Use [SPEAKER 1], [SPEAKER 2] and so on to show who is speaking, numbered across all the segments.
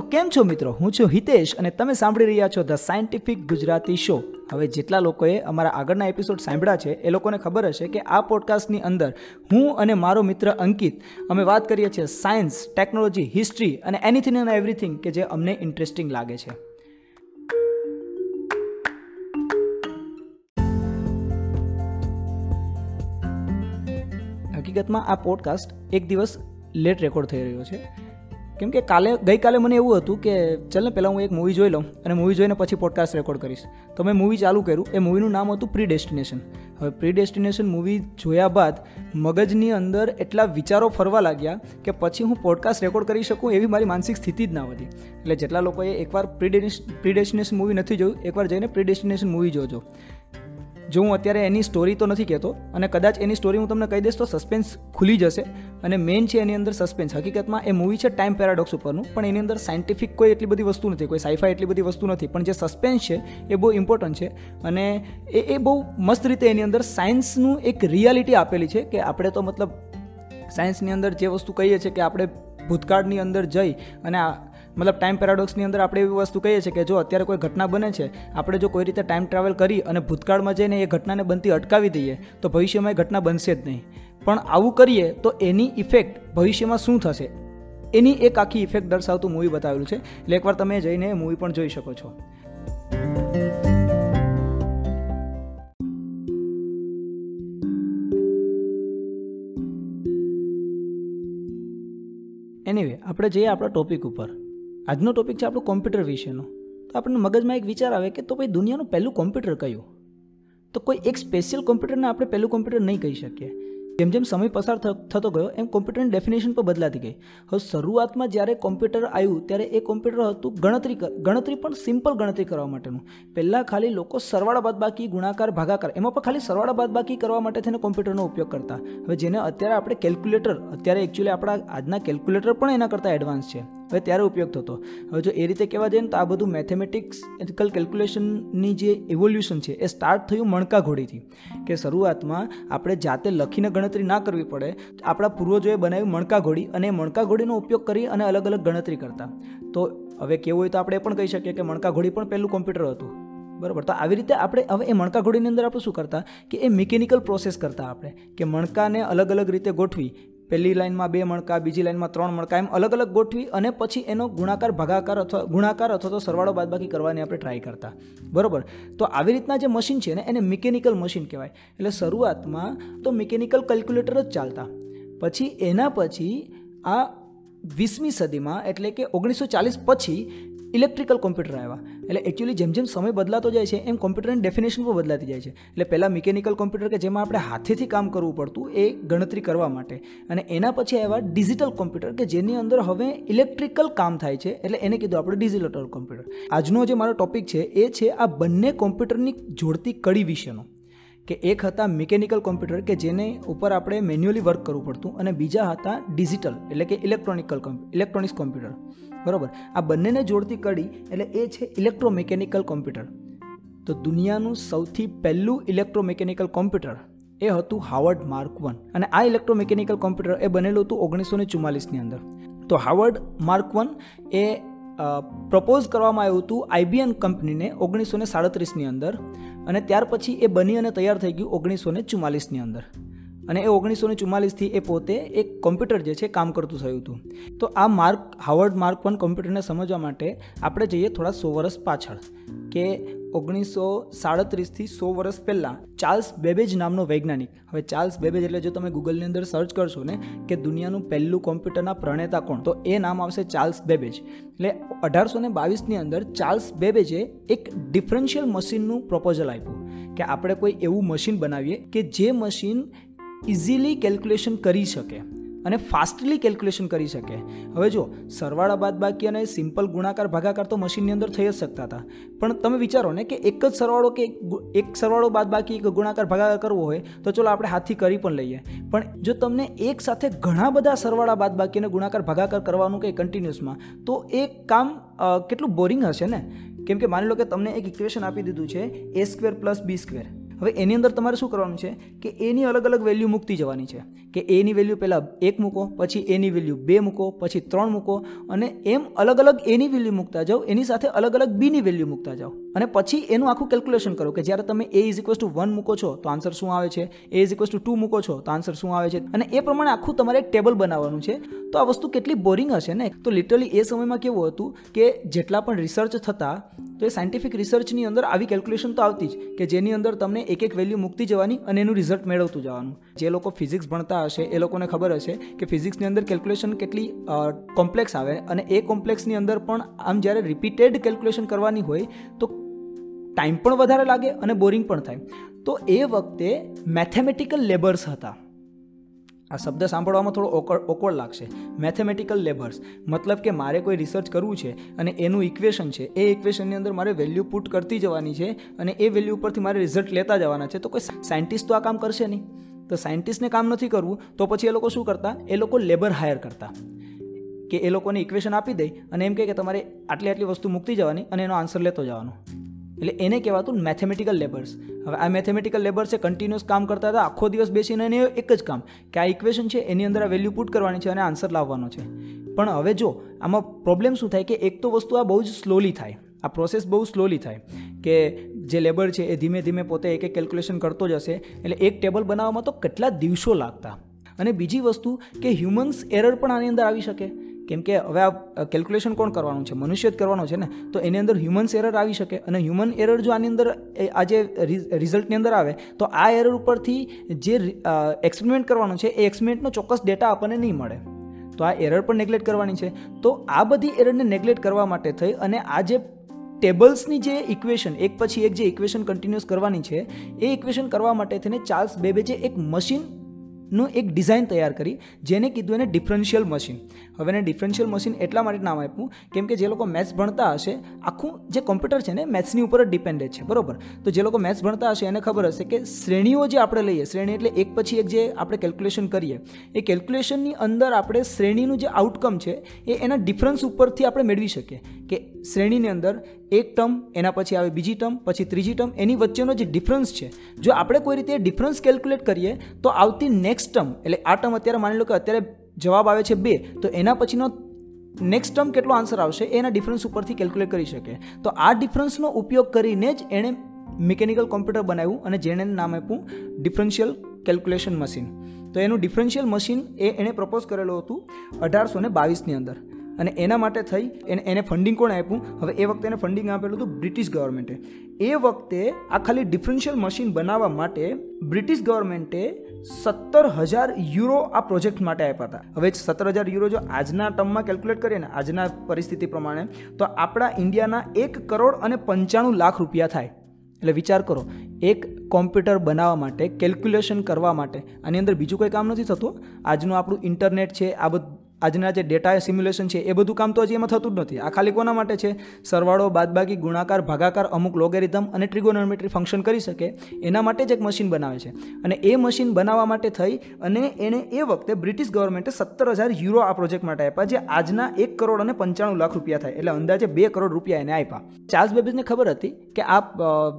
[SPEAKER 1] તો કેમ છો મિત્રો? હું છું હિતેશ અને તમે સાંભળી રહ્યા છો ધ સાયન્ટિફિક ગુજરાતી શો હવે જેટલા લોકોએ અમારા આગળના એપિસોડ સાંભળ્યા છે, એ લોકોને ખબર હશે કે આ પોડકાસ્ટની અંદર હું અને મારો મિત્ર અંકિત, અમે વાત કરીએ છીએ સાયન્સ ટેકનોલોજી હિસ્ટ્રી અને એનીથિંગ એન્ડ એવરીથિંગ કે જે અમને ઇન્ટરેસ્ટિંગ લાગે છે. હકીકતમાં આ પોડકાસ્ટ એક દિવસ લેટ રેકોર્ડ થઈ રહ્યો છે. કેમ કે કાલે ગઈકાલે મને એવું હતું કે ચાલ ને પહેલાં હું એક મૂવી જોઈ લઉં અને મૂવી જોઈને પછી પોડકાસ્ટ રેકોર્ડ કરીશ. તો મેં મૂવી ચાલુ કર્યું. એ મૂવીનું નામ હતું પ્રી ડેસ્ટિનેશન હવે પ્રી ડેસ્ટિનેશન મૂવી જોયા બાદ મગજની અંદર એટલા વિચારો ફરવા લાગ્યા કે પછી હું પોડકાસ્ટ રેકોર્ડ કરી શકું એવી મારી માનસિક સ્થિતિ જ ના હતી એટલે જેટલા લોકોએ એકવાર પ્રી પ્રી ડેસ્ટિનેશન મૂવી નથી જોયું, એકવાર જઈને પ્રી ડેસ્ટિનેશન મૂવી જોજો. જો હું અત્યારે એની સ્ટોરી તો નથી કહેતો અને કદાચ એની સ્ટોરી હું તમને કહી દઈશ તો સસ્પેન્સ ખુલી જશે અને મેઇન છે એની અંદર સસ્પેન્સ હકીકતમાં એ મૂવી છે ટાઈમ પેરાડોક્સ ઉપરનું, પણ એની અંદર સાયન્ટિફિક કોઈ એટલી બધી વસ્તુ નથી, કોઈ સાઈફાઈ એટલી બધી વસ્તુ નથી, પણ જે સસ્પેન્સ છે એ બહુ ઇમ્પોર્ટન્ટ છે અને એ એ બહુ મસ્ત રીતે એની અંદર સાયન્સનું એક રિયાલિટી આપેલી છે કે આપણે તો મતલબ સાયન્સની અંદર જે વસ્તુ કહીએ છીએ કે આપણે ભૂતકાળની અંદર જઈ અને મતલબ ટાઈમ પેરાડોક્સની અંદર આપણે એવી વસ્તુ કહીએ છીએ કે જો અત્યારે કોઈ ઘટના બને છે, આપણે જો કોઈ રીતે ટાઈમ ટ્રાવેલ કરી અને ભૂતકાળમાં જઈને એ ઘટનાને બનતી અટકાવી દઈએ, તો ભવિષ્યમાં એ ઘટના બનશે જ નહીં. પણ આવું કરીએ તો એની ઇફેક્ટ ભવિષ્યમાં શું થશે? એની એક આખી ઇફેક્ટ દર્શાવતું મૂવી બતાવેલું છે. એટલે એકવાર તમે જઈને એ મૂવી પણ જોઈ શકો છો. એનીવે આપણે જઈએ આપણા ટોપિક ઉપર. આજનો ટોપિક છે આપણો કોમ્પ્યુટર વિશેનો. તો આપણને મગજમાં એક વિચાર આવે કે તો ભાઈ દુનિયાનું પહેલું કોમ્પ્યુટર કયું? તો કોઈ એક સ્પેશિયલ કોમ્પ્યુટરને આપણે પહેલું કોમ્પ્યુટર નહીં કહી શકીએ. જેમ જેમ સમય પસાર થતો ગયો, એમ કોમ્પ્યુટરની ડેફિનેશન પણ બદલાતી ગઈ. હવે શરૂઆતમાં જ્યારે કોમ્પ્યુટર આવ્યું, ત્યારે એ કોમ્પ્યુટર હતું ગણતરી ગણતરી પણ સિમ્પલ ગણતરી કરવા માટેનું. પહેલાં ખાલી લોકો સરવાળા બાદબાકી ગુણાકાર, ભાગાકાર, એમાં પણ ખાલી સરવાળા બાદબાકી કરવા માટે થઈને કોમ્પ્યુટરનો ઉપયોગ કરતા. હવે જેને અત્યારે આપણે કેલ્ક્યુલેટર અત્યારે એકચ્યુઅલી આપણા આજના કેલ્ક્યુલેટર પણ એના કરતાં એડવાન્સ છે. હવે ત્યારે ઉપયોગ થતો. હવે જો એ રીતે કહેવા જઈએ ને તો આ બધું મેથેમેટિક્સ એથિકલ કેલ્ક્યુલેશનની જે ઇવોલ્યુશન છે, એ સ્ટાર્ટ થયું મણકા ઘોડીથી. કે શરૂઆતમાં આપણે જાતે લખીને ગણતરી ના કરવી પડે, આપણા પૂર્વજોએ બનાવ્યું મણકા ઘોડી અને મણકા ઘોડીનો ઉપયોગ કરી અને અલગ અલગ ગણતરી કરતા. તો હવે કેવું હોય તો આપણે એ પણ કહી શકીએ કે મણકા ઘોડી પણ પહેલું કોમ્પ્યુટર હતું. બરાબર? તો આવી રીતે આપણે હવે એ મણકા ઘોડીની અંદર આપણે શું કરતા? કે એ મિકેનિકલ પ્રોસેસ કરતા આપણે. કે મણકાને અલગ અલગ રીતે ગોઠવી પહેલી લાઇનમાં બે મણકા, બીજી લાઇનમાં ત્રણ મણકા, એમ અલગ અલગ ગોઠવી અને પછી એનો ગુણાકાર, ભાગાકાર અથવા ગુણાકાર અથવા તો સરવાળો બાદબાકી કરવાની આપણે ટ્રાય કરતા. બરાબર? તો આવી રીતના જે મશીન છે ને, એને મિકેનિકલ મશીન કહેવાય. એટલે શરૂઆતમાં તો મિકેનિકલ કેલ્ક્યુલેટર જ ચાલતા. પછી એના પછી આ વીસમી સદીમાં, એટલે કે ઓગણીસો ચાલીસ પછી ઇલેક્ટ્રિકલ કોમ્પ્યુટર આવ્યા. એટલે એકચ્યુઅલી જેમ જેમ સમય બદલાતો જાય છે, એમ કોમ્પ્યુટરની ડેફિનેશન પણ બદલાતી જાય છે. એટલે પહેલાં મિકેનિકલ કોમ્પ્યુટર કે જેમાં આપણે હાથેથી કામ કરવું પડતું, એ ગણતરી કરવા માટે. અને એના પછી આવ્યા ડિજિટલ કોમ્પ્યુટર કે જેની અંદર હવે ઇલેક્ટ્રિકલ કામ થાય છે. એટલે એને કીધું આપણે ડિજિટલ કોમ્પ્યુટર આજનો જે મારો ટોપિક છે, એ છે આ બંને કોમ્પ્યુટરની જોડતી કડી વિશેનો. કે એક હતા મિકેનિકલ કોમ્પ્યુટર કે જેને ઉપર આપણે મેન્યુઅલી વર્ક કરવું પડતું અને બીજા હતા ડિજિટલ, એટલે કે ઇલેક્ટ્રોનિકલ ઇલેક્ટ્રોનિક્સ કોમ્પ્યુટર. બરાબર? આ બંનેને જોડતી કડી એટલે એ છે ઇલેક્ટ્રોમિકેનિકલ કોમ્પ્યુટર. તો દુનિયાનું સૌથી પહેલું ઇલેક્ટ્રોમિકેનિકલ કોમ્પ્યુટર એ હતું હાવર્ડ માર્ક વન. અને આ ઇલેક્ટ્રોમિકેનિકલ કોમ્પ્યુટર એ બનેલું હતું ઓગણીસો ને ચુમ્માલીસની અંદર. તો હાવર્ડ માર્ક વન એ પ્રપોઝ કરવામાં આવ્યું હતું આઈબીએન કંપનીને ઓગણીસો ને સાડત્રીસની અંદર અને ત્યાર પછી એ બની અને તૈયાર થઈ ગયું ઓગણીસો ને ચુમ્માલીસની અંદર. અને એ ઓગણીસો ને ચુમ્માલીસથી એ પોતે એક કોમ્પ્યુટર જે છે કામ કરતું થયું હતું. તો આ માર્ક હાવર્ડ માર્ક વન કોમ્પ્યુટરને સમજવા માટે આપણે જઈએ થોડા સો વર્ષ પાછળ કે ઓગણીસો સાડત્રીસથી સો વર્ષ પહેલાં ચાર્લ્સ બેબેજ નામનો વૈજ્ઞાનિક. હવે ચાર્લ્સ બેબેજ એટલે જો તમે ગૂગલની અંદર સર્ચ કરશો ને, કે દુનિયાનું પહેલું કોમ્પ્યુટરના પ્રણેતા કોણ, તો એ નામ આવશે ચાર્લ્સ બેબેજ. એટલે અઢારસો ને બાવીસની અંદર ચાર્લ્સ બેબેજે એક ડિફરન્શિયલ મશીનનું પ્રપોઝલ આપ્યું, કે આપણે કોઈ એવું મશીન બનાવીએ કે જે મશીન ઇઝીલી કેલ્ક્યુલેશન કરી શકે. અને ફાસ્ટલી કેલ્ક્યુલેશન કરી શકે. હવે જો સરવાળા બાદ બાકી અને સિમ્પલ ગુણાકાર ભાગાકાર તો મશીનની અંદર થઈ જ શકતા હતા. પણ તમે વિચારો ને કે એક જ સરવાળો કે એક સરવાળો બાદ બાકી એક ગુણાકાર ભાગાકાર કરવો હોય, તો ચલો આપણે હાથથી કરી પણ લઈએ. પણ જો તમને એક સાથે ઘણા બધા સરવાળા બાદ બાકી અને ગુણાકાર ભાગાકાર કરવાનું કે કન્ટિન્યુઅસમાં તો એ કામ કેટલું બોરિંગ હશે ને? કેમ કે માની લો કે તમને એક ઇક્વેશન આપી દીધું છે A square plus B square હવે એની અંદર તમારે શું કરવાનું છે કે એની અલગ અલગ વેલ્યુ મૂકતી જવાની છે. કે એની વેલ્યુ પહેલાં એક મૂકો, પછી એની વેલ્યુ બે મૂકો, પછી ત્રણ મૂકો અને એમ અલગ અલગ એની વેલ્યુ મૂકતા જાઓ, એની સાથે અલગ અલગ બીની વેલ્યુ મૂકતા જાઓ. અને પછી એનું આખું કેલ્ક્યુલેશન કરો કે જ્યારે તમે A is equals to one મૂકો છો, તો આન્સર શું આવે છે? A is equals to two મૂકો છો, તો આન્સર શું આવે છે? અને એ પ્રમાણે આખું તમારે એક ટેબલ બનાવવાનું છે. તો આ વસ્તુ કેટલી બોરિંગ હશે ને? તો લિટરલી એ સમયમાં કેવું હતું કે જેટલા પણ રિસર્ચ થતા, તો એ સાયન્ટિફિક રિસર્ચની અંદર આવી કેલ્ક્યુલેશન તો આવતી જ કે જેની અંદર તમને એક એક વેલ્યુ મૂકતી જવાની અને એનું રિઝલ્ટ મેળવતું જવાનું. જે લોકો ફિઝિક્સ ભણતા હશે, એ લોકોને ખબર હશે કે ફિઝિક્સની અંદર કેલ્ક્યુલેશન કેટલી કોમ્પ્લેક્સ આવે અને એ કોમ્પ્લેક્સની અંદર પણ આમ જ્યારે રિપીટેડ કેલ્ક્યુલેશન કરવાની હોય, તો ટાઈમ પણ વધારે લાગે અને બોરિંગ પણ થાય. તો એ વખતે મેથેમેટિકલ લેબર્સ હતા. આ શબ્દ સાંભળવામાં થોડો ઓકળ ઓકવર્ડ લાગશે. મેથેમેટિકલ લેબર્સ મતલબ કે મારે કોઈ રિસર્ચ કરવું છે અને એનું ઇક્વેશન છે, એ ઇક્વેશનની અંદર મારે વેલ્યુ પુટ કરતી જવાની છે અને એ વેલ્યુ ઉપરથી મારે રિઝલ્ટ લેતા જવાના છે, તો કોઈ સાયન્ટિસ્ટ તો આ કામ કરશે નહીં. તો સાયન્ટિસ્ટને કામ નથી કરવું, તો પછી એ લોકો શું કરતા? એ લોકો લેબર હાયર કરતા. કે એ લોકોને ઇક્વેશન આપી દે અને એમ કહે કે તમારે આટલી આટલી વસ્તુ મૂકતી જવાની અને એનો આન્સર લેતો જવાનો. એટલે એને કહેવાતું મેથેમેટિકલ લેબર્સ હવે આ મેથેમેટિકલ લેબર્સે કન્ટિન્યુઅસ કામ કરતા હતા, આખો દિવસ બેસીને એને એક જ કામ. કે આ ઇક્વેશન છે, એની અંદર આ વેલ્યુ પુટ કરવાની છે અને આન્સર લાવવાનો છે. પણ હવે જો, આમાં પ્રોબ્લેમ શું થાય કે એક તો વસ્તુ આ બહુ જ સ્લોલી થાય. આ પ્રોસેસ બહુ સ્લોલી થાય. કે જે લેબર છે એ ધીમે ધીમે પોતે એક એક કેલ્ક્યુલેશન કરતો જશે એટલે એક ટેબલ બનાવવામાં તો કેટલા દિવસો લાગતા? અને બીજી વસ્તુ કે હ્યુમન્સ એરર પણ આની અંદર આવી શકે. કેમ કે હવે આ કેલ્ક્યુલેશન કોણ કરવાનું છે? મનુષ્ય જ કરવાનો છે ને? તો એની અંદર હ્યુમન્સ એરર આવી શકે. અને હ્યુમન એરર જો આની અંદર આ જે રિઝલ્ટની અંદર આવે, તો આ એરર ઉપરથી જે એક્સપેરિમેન્ટ કરવાનું છે, એ એક્સપેરિમેન્ટનો ચોક્કસ ડેટા આપણને નહીં મળે. તો આ એરર પણ નેગ્લેક્ટ કરવાની છે. તો આ બધી એરરને નેગ્લેક્ટ કરવા માટે થઈ અને આ જે ટેબલ્સની જે ઇક્વેશન, એક પછી એક જે ઇક્વેશન કન્ટિન્યુઅસ કરવાની છે, એ ઇક્વેશન કરવા માટે થઈને ચાર્લ્સ બેબેજે એક મશીનનું એક ડિઝાઇન તૈયાર કરી જેને કીધું એને ડિફરન્શિયલ મશીન. હવે એને ડિફરન્શિયલ મશીન એટલા માટે નામ આપ્યું, કેમ કે જે લોકો મેથ્સ ભણતા હશે, આખું જે કોમ્પ્યુટર છે ને મેથ્સની ઉપર જ ડિપેન્ડેડ છે, બરાબર? તો જે લોકો મેથ્સ ભણતા હશે, એને ખબર હશે કે શ્રેણીઓ જે આપણે લઈએ, શ્રેણી એટલે એક પછી એક જે આપણે કેલ્ક્યુલેશન કરીએ, એ કેલ્ક્યુલેશનની અંદર આપણે શ્રેણીનું જે આઉટકમ છે, એ એના ડિફરન્સ ઉપરથી આપણે મેળવી શકીએ, કે શ્રેણીની અંદર એક ટર્મ એના પછી આવે બીજી ટર્મ પછી ત્રીજી ટર્મ એની વચ્ચેનો જે ડિફરન્સ છે. જો આપણે કોઈ રીતે ડિફરન્સ કેલ્ક્યુલેટ કરીએ, તો આવતી નેક્સ્ટ ટર્મ એટલે આ ટર્મ અત્યારે માની લો કે અત્યારે જવાબ આવે છે બે, તો એના પછીનો નેક્સ્ટ ટર્મ કેટલો આન્સર આવશે એના ડિફરન્સ ઉપરથી કેલ્ક્યુલેટ કરી શકે. તો આ ડિફરન્સનો ઉપયોગ કરીને જ એણે મિકેનિકલ કોમ્પ્યુટર બનાવ્યું અને જેણે નામ આપ્યું ડિફરન્શિયલ કેલ્ક્યુલેશન મશીન તો એનું ડિફરન્શિયલ મશીન એ એણે પ્રપોઝ કરેલું હતું અઢારસો ને બાવીસની અંદર. અને એના માટે થઈ એને એને ફંડિંગ કોણે આપ્યું? હવે એ વખતે એને ફંડિંગ આપેલું હતું બ્રિટિશ ગવર્મેન્ટે એ. વખતે આ ખાલી ડિફરન્શિયલ મશીન બનાવવા માટે બ્રિટિશ ગવર્મેન્ટે સત્તર હજાર યુરો આ પ્રોજેક્ટ માટે આપ્યા હતા. હવે સત્તર હજાર યુરો જો આજના ટર્મમાં કેલ્ક્યુલેટ કરીએ ને, આજના પરિસ્થિતિ પ્રમાણે, તો આપણા ઇન્ડિયાના એક કરોડ અને પંચાણું લાખ રૂપિયા થાય. એટલે વિચાર કરો, એક કોમ્પ્યુટર બનાવવા માટે, કેલ્ક્યુલેશન કરવા માટે, આની અંદર બીજું કોઈ કામ નથી થતું? આજનું આપણું ઇન્ટરનેટ છે, આ બધું આજના જે ડેટા સિમ્યુલેશન છે, એ બધું કામ તો હજી એમાં થતું જ નથી. આ ખાલી કોના માટે છે? સરવાળો, બાદબાકી, ગુણાકાર, ભાગાકાર, અમુક લોગેરિધમ અને ટ્રિગોનોમેટ્રી ફંક્શન કરી શકે. એના માટે જ એક મશીન બનાવે છે. અને એ મશીન બનાવવા માટે થઈ અને એને એ વખતે બ્રિટિશ ગવર્મેન્ટે સત્તર હજાર યુરો આ પ્રોજેક્ટ માટે આપ્યા, જે આજના એક કરોડ અને પંચાણું લાખ રૂપિયા થાય. એટલે અંદાજે બે કરોડ રૂપિયા એને આપ્યા. ચાર્લ્સ બેબીઝને ખબર હતી કે આ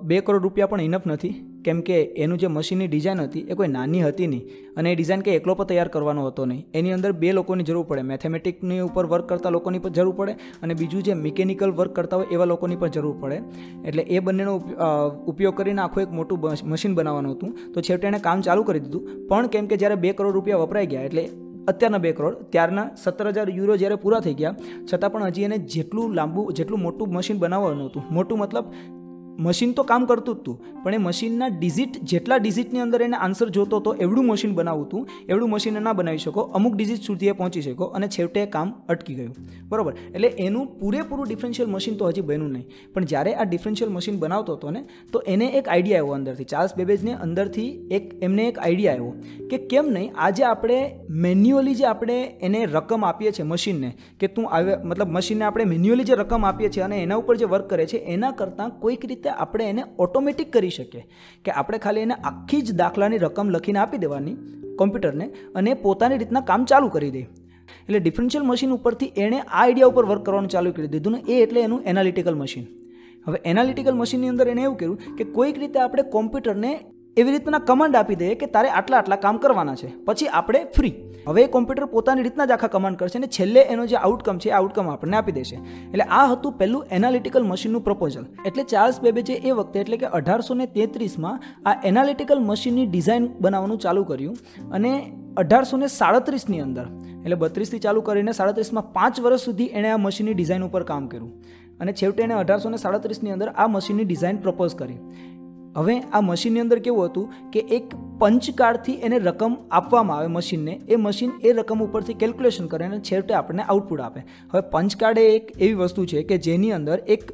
[SPEAKER 1] બે કરોડ રૂપિયા પણ ઇનફ નથી? કેમ કે એનું જે મશીનની ડિઝાઇન હતી એ કોઈ નાની હતી નહીં. અને એ ડિઝાઇન કે એકલો પણ તૈયાર કરવાનો હતો નહીં. એની અંદર બે લોકોની જરૂર પડે. મેથેમેટિકની ઉપર વર્ક કરતા લોકોની પણ જરૂર પડે અને બીજું જે મિકેનિકલ વર્ક કરતા હોય એવા લોકોની પણ જરૂર પડે. એટલે એ બંનેનો ઉપયોગ કરીને આખું એક મોટું મશીન બનાવવાનું હતું. તો છેવટે એણે કામ ચાલુ કરી દીધું. પણ કેમ કે જ્યારે બે કરોડ રૂપિયા વપરાઈ ગયા, એટલે અત્યારના બે કરોડ, ત્યારના સત્તર હજાર યુરો જ્યારે પૂરા થઈ ગયા, છતાં પણ હજી એને જેટલું લાંબુ, જેટલું મોટું મશીન બનાવવાનું હતું, મોટું મતલબ મશીન તો કામ કરતું જ હતું પણ એ મશીનના ડિઝિટ જેટલા ડિઝિટની અંદર એને આન્સર જોતો હતો એવડું મશીન બનાવવું હતું એવડું મશીન ના બનાવી શકો, અમુક ડિઝિટ સુધી એ પહોંચી શકો અને છેવટે કામ અટકી ગયું. બરાબર? એટલે એનું પૂરેપૂરું ડિફરન્શિયલ મશીન તો હજી બન્યું નહીં. પણ જ્યારે આ ડિફરન્શિયલ મશીન બનાવતો હતો ને, તો એને એક આઈડિયા આવ્યો અંદરથી. ચાર્લ્સ બેબેજને અંદરથી એક, એમને એક આઈડિયા આવ્યો કે કેમ નહીં, આજે આપણે મેન્યુઅલી જે આપણે એને રકમ આપીએ છીએ મશીનને, કે તું આવે, મતલબ મશીનને આપણે મેન્યુઅલી જે રકમ આપીએ છીએ અને એના ઉપર જે વર્ક કરે છે, એના કરતાં કોઈક રીતે આપણે એને ઓટોમેટિક કરી શકીએ. કે આપણે ખાલી એને આખી જ દાખલાની રકમ લખીને આપી દેવાની કોમ્પ્યુટરને અને પોતાની રીતના કામ ચાલુ કરી દે. એટલે ડિફરન્શિયલ મશીન ઉપરથી એણે આ આઈડિયા ઉપર વર્ક કરવાનું ચાલુ કરી દીધું ને એ એટલે એનું એનાલિટિકલ મશીન હવે એનાલિટિકલ મશીનની અંદર એણે એવું કર્યું કે કોઈક રીતે આપણે કોમ્પ્યુટરને એવી રીતના કમાન્ડ આપી દે કે તારે આટલા આટલા કામ કરવાના છે. પછી આપણે ફ્રી હવે કોમ્પ્યુટર પોતાની રીતના જ આખા કમાન્ડ કરશે અને છેલ્લે એનો જે આઉટકમ છે આઉટકમ આપણને આપી દેશે. એટલે આ હતું પહેલું એનાલિટિકલ મશીનનું પ્રપોઝલ એટલે ચાર્લ્સ બેબેજે એ વખતે એટલે કે અઢારસો ને તેત્રીસમાં આ એનાલિટિકલ મશીનની ડિઝાઇન બનાવવાનું ચાલુ કર્યું અને અઢારસો ને સાડત્રીસની અંદર, એટલે બત્રીસથી ચાલુ કરીને સાડત્રીસમાં પાંચ વર્ષ સુધી એણે આ મશીનની ડિઝાઇન ઉપર કામ કર્યું. અને છેવટે એણે અઢારસો ને સાડત્રીસની અંદર આ મશીનની ડિઝાઇન પ્રપોઝ કરી. હવે આ મશીનની અંદર કેવું હતું કે એક પંચકાળથી એને રકમ આપવામાં આવે મશીનને, એ મશીન એ રકમ ઉપરથી કેલ્ક્યુલેશન કરે અને છેવટે આપણને આઉટપુટ આપે. હવે પંચકાર્ડ એ એક એવી વસ્તુ છે કે જેની અંદર એક